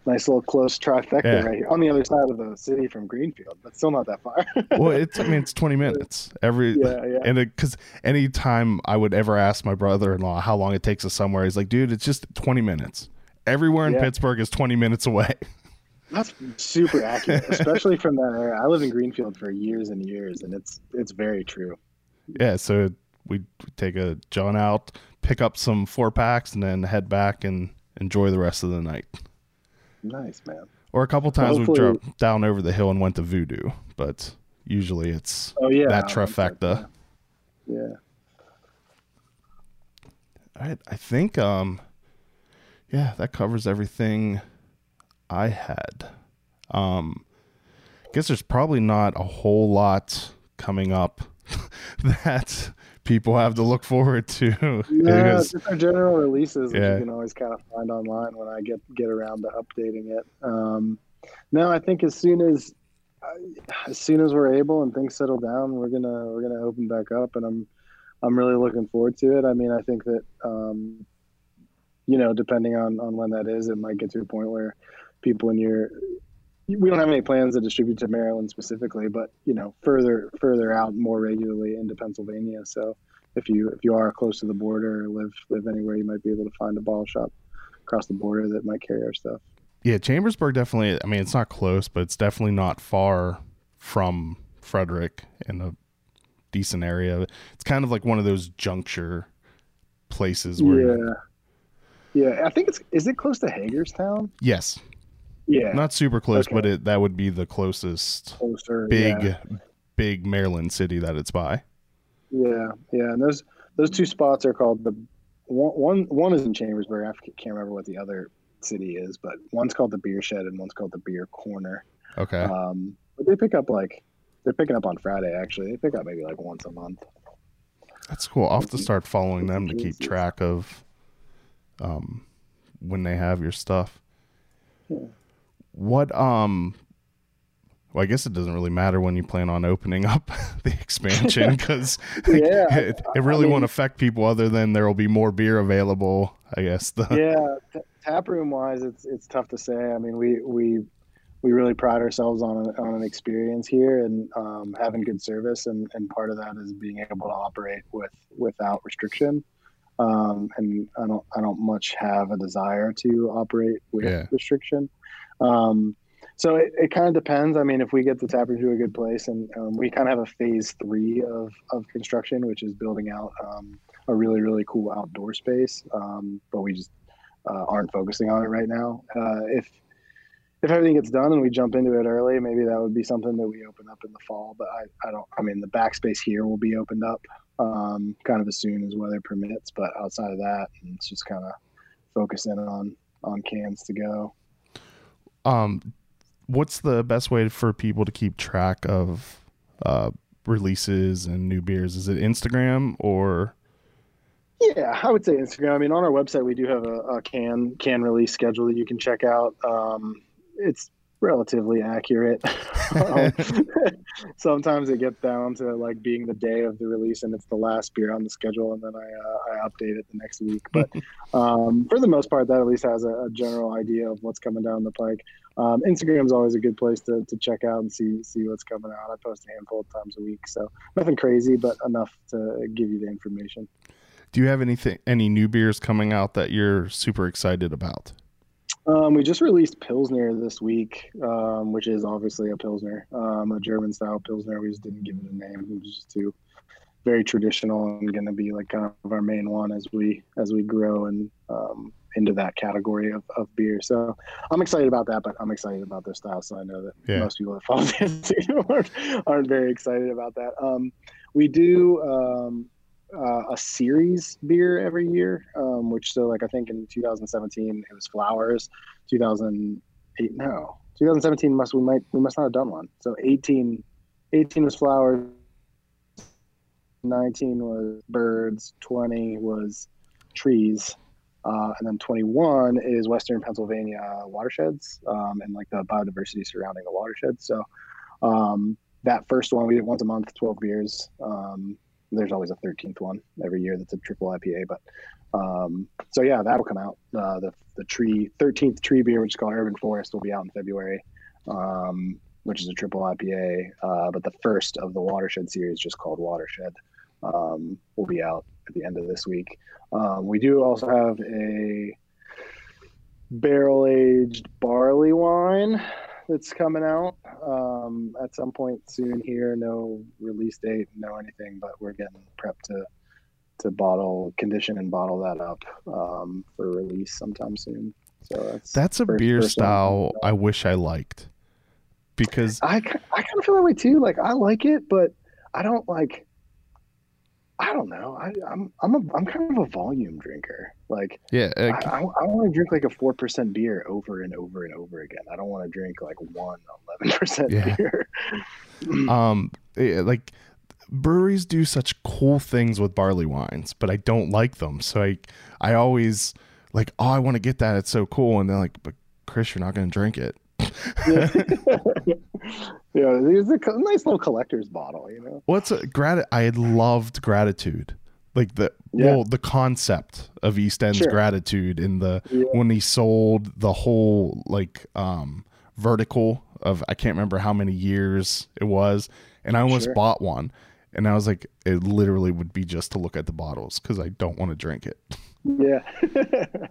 nice little close trifecta
Yeah.
right here on the other side of the city from Greenfield, but still not that far. *laughs*
well, it's I mean it's twenty minutes every
yeah, yeah.
and because anytime I would ever ask my brother-in-law how long it takes us somewhere, he's like, "Dude, it's just twenty minutes. Everywhere in
Yeah.
Pittsburgh is twenty minutes away." *laughs*
That's super accurate, especially from that area. I lived in Greenfield for years and years, and it's it's very true.
yeah, so we take a John out, pick up some four packs, and then head back and enjoy the rest of the night.
Nice, man.
Or a couple times we drove down over the hill and went to Voodoo, but usually it's
Oh yeah,
that trifecta.
Yeah.
I I think um yeah, that covers everything I had. Um I guess there's probably not a whole lot coming up *laughs* that people have to look forward to. *laughs*
Yeah,
because-
just our general releases, which
Yeah.
you can always kind of find online when I get get around to updating it. Um, no, I think as soon as as soon as we're able and things settle down, we're gonna we're gonna open back up, and I'm I'm really looking forward to it. I mean, I think that um, you know, depending on on when that is, it might get to a point where people in your we don't have any plans to distribute to Maryland specifically, but you know, further further out more regularly into Pennsylvania. So if you if you are close to the border or live live anywhere, you might be able to find a bottle shop across the border that might carry our stuff.
yeah, Chambersburg definitely I mean it's not close, but it's definitely not far from Frederick in a decent area. It's kind of like one of those juncture places where
Yeah, yeah. I think it's is it close to Hagerstown?
yes,
Yeah,
not super close,
Okay.
but it that would be the closest
closer.
big
Yeah.
big Maryland city that it's by.
Yeah, yeah, and those those two spots are called the one one, is in Chambersburg. I can't remember what the other city is, but one's called the Beer Shed and one's called the Beer Corner.
Okay.
Um, but they pick up like they're picking up on Friday. Actually, they pick up maybe like once a month.
That's cool. I'll have to start following them to keep track of um when they have your stuff.
Yeah.
What um well, I guess it doesn't really matter when you plan on opening up *laughs* the expansion *laughs* because
Yeah, *laughs*
it, it
I
really
mean-
won't affect people other than there will be more beer available. I guess the
yeah, t- tap room wise, it's it's tough to say. I mean, we we we really pride ourselves on on an experience here and um, having good service, and, and part of that is being able to operate with without restriction. Um, and I don't I don't much have a desire to operate with yeah. restriction. Um, so it, it kind of depends. I mean, if we get the tap to a good place, and um, we kind of have a phase three of, of construction, which is building out um, a really really cool outdoor space, um, but we just uh, aren't focusing on it right now. Uh, if if everything gets done and we jump into it early, maybe that would be something that we open up in the fall. But I, I don't. I mean, the backspace here will be opened up um, kind of as soon as weather permits. But outside of that, it's just kind of focusing on on cans to go.
Um, what's the best way for people to keep track of uh, releases and new beers? Is it Instagram or?
Yeah, I would say Instagram. I mean, on our website we do have a, a can can release schedule that you can check out. Um, it's relatively accurate. *laughs* um, *laughs* sometimes it gets down to like being the day of the release and it's the last beer on the schedule, and then I uh, I update it the next week. *laughs* But um, for the most part, that at least has a, a, general idea of what's coming down the pike. Um, Instagram is always a good place to, to check out and see see what's coming out. I post a handful of times a week, so nothing crazy, but enough to give you the information.
Do you have anything any new beers coming out that you're super excited about?
Um, we just released Pilsner this week, um, which is obviously a Pilsner, um, a German style Pilsner. We just didn't give it a name. It was just too very traditional and going to be like kind of our main one as we as we grow and um, into that category of, of beer. So I'm excited about that, but I'm excited about their style. So I know that yeah. most people that follow *laughs* the aren't, aren't very excited about that. Um, we do um, uh, a series beer every year, um, which so like I think in 2017 it was flowers, 2008 no 2017 must we might we must not have done one. So 18 18 was flowers, 19 was birds, 20 was trees, uh, and then 21 is Western Pennsylvania watersheds um, and like the biodiversity surrounding the watersheds. So um, that first one we did once a month, 12 beers. Um, there's always a 13th one every year that's a triple IPA. But um, so yeah, that'll come out. Uh, the the tree 13th tree beer, which is called Urban Forest, will be out in February, um, which is a triple IPA. Uh, but the first of the Watershed series, just called Watershed, um, will be out at the end of this week. Um, we do also have a barrel aged barley wine that's coming out um, at some point soon here. No release date, no anything, but we're getting prepped to to bottle, condition, and bottle that up um, for release sometime soon. So
that's that's a first, beer first style I wish I liked because
I I kind of feel that way too. Like I like it, but I don't like I don't know. I, am I'm, I'm a I'm kind of a volume drinker. Like
yeah, uh,
I, I, I want to drink like a four percent beer over and over and over again. I don't want to drink like one 11 percent yeah. beer. *laughs*
um, yeah, like breweries do such cool things with barley wines, but I don't like them. So I I always like oh I want to get that. It's so cool, and they're like, but Chris, you're not going to drink it. *laughs*
yeah, it's a nice little collector's bottle, you know.
What's a grat? I had loved gratitude, like the yeah. well, the concept of East End's sure. gratitude in the yeah. when he sold the whole like um vertical of I can't remember how many years it was, and I almost sure. bought one, and I was like, it literally would be just to look at the bottles because I don't want to drink it. *laughs*
Yeah, *laughs*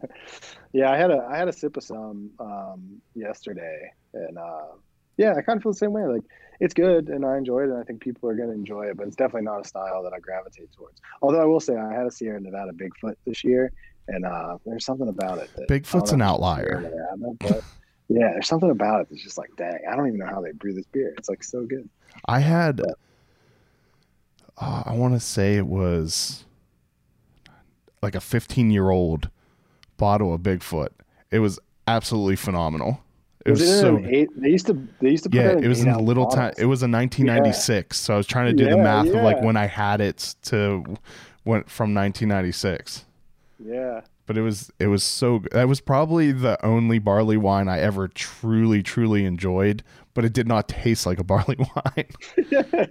yeah. I had a I had a sip of some um, yesterday, and uh, yeah, I kind of feel the same way. Like it's good, and I enjoy it, and I think people are going to enjoy it. But it's definitely not a style that I gravitate towards. Although I will say, I had a Sierra Nevada Bigfoot this year, and uh, there's something about it.
Bigfoot's an outlier.
but *laughs* yeah, there's something about it that's just like, dang, I don't even know how they brew this beer. It's like so good.
I had, uh, I want to say it was like a 15 year old bottle of Bigfoot. It was absolutely phenomenal. It was, was it so.
Eight, they used to. They used to.
yeah, it was in the little time. It was a 1996. Yeah. So I was trying to do yeah, the math yeah. of like when I had it to went from 1996.
Yeah.
But it was it was so that was probably the only barley wine I ever truly truly enjoyed, but it did not taste like a barley *laughs* wine. *laughs*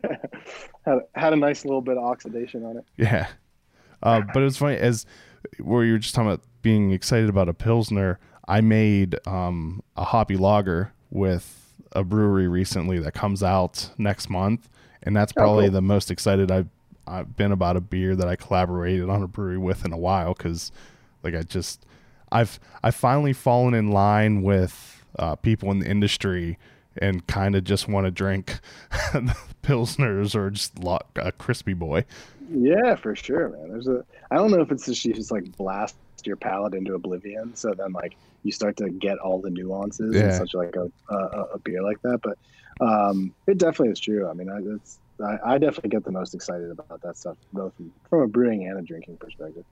had had a nice little bit of oxidation on it.
Yeah. Uh, but it was funny as where you were just talking about being excited about a pilsner. I made um, a hoppy lager with a brewery recently that comes out next month, and that's oh, probably oh, cool. the most excited I've I've been about a beer that I collaborated on a brewery with in a while because, like, I just I've I've finally fallen in line with uh, people in the industry and kind of just want to drink *laughs* pilsners or just a crispy boy.
Yeah, for sure, man. There's a I don't know if it's just you just like blast your palate into oblivion, so then like you start to get all the nuances yeah. in such like a, a, a beer like that. But um, it definitely is true. I mean, I, it's I, I, definitely get the most excited about that stuff, both from, from a brewing and a drinking perspective.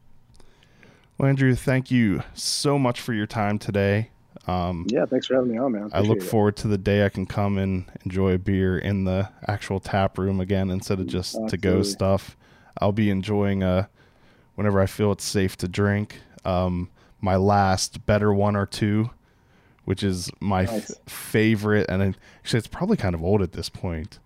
Well, Andrew, thank you so much for your time today.
Um, yeah, thanks for having me on, man.
I look it. forward to the day I can come and enjoy a beer in the actual tap room again instead of just to go stuff. I'll be enjoying uh whenever I feel it's safe to drink. Um, my last better one or two, which is my nice. f- favorite, and actually it's probably kind of old at this point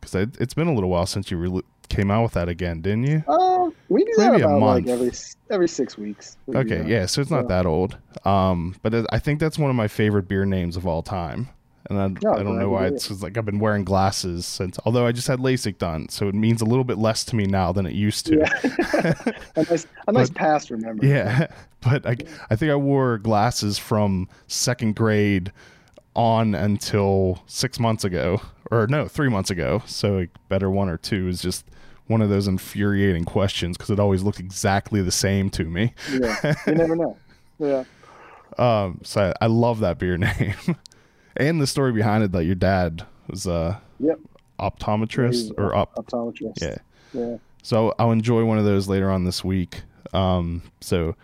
because it, has been a little while since you re- came out with that again, didn't you?
Oh, uh, we do Maybe that about like every every six weeks.
Okay, yeah, so it's not that old. Um, but it, I think that's one of my favorite beer names of all time. And I, no, I don't know why it's like I've been wearing glasses since, although I just had LASIK done, so it means a little bit less to me now than it used to.
Yeah. *laughs* *laughs* a nice, a nice but, past remember.
Yeah, *laughs* but I, I think I wore glasses from second grade on until six months ago, or no, three months ago. So better one or two is just one of those infuriating questions because it always looked exactly the same to me.
yeah, you never know. Yeah.
Um, so I, I love that beer name, and the story behind it that your dad was a
yep.
optometrist or op-
optometrist.
Yeah.
Yeah.
So I'll enjoy one of those later on this week. Um, so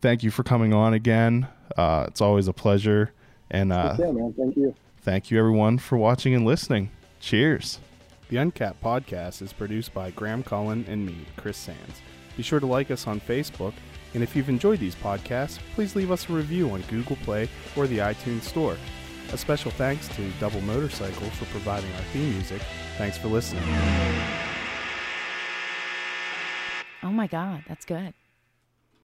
thank you for coming on again. Uh, it's always a pleasure. And uh,
yeah, man. Thank you.
Thank you, everyone, for watching and listening. Cheers.
The Uncapped podcast is produced by Graham Cullen and me, Chris Sands. Be sure to like us on Facebook, and if you've enjoyed these podcasts, please leave us a review on Google Play or the iTunes Store. A special thanks to Double Motorcycle for providing our theme music. Thanks for listening.
Oh my God, that's good.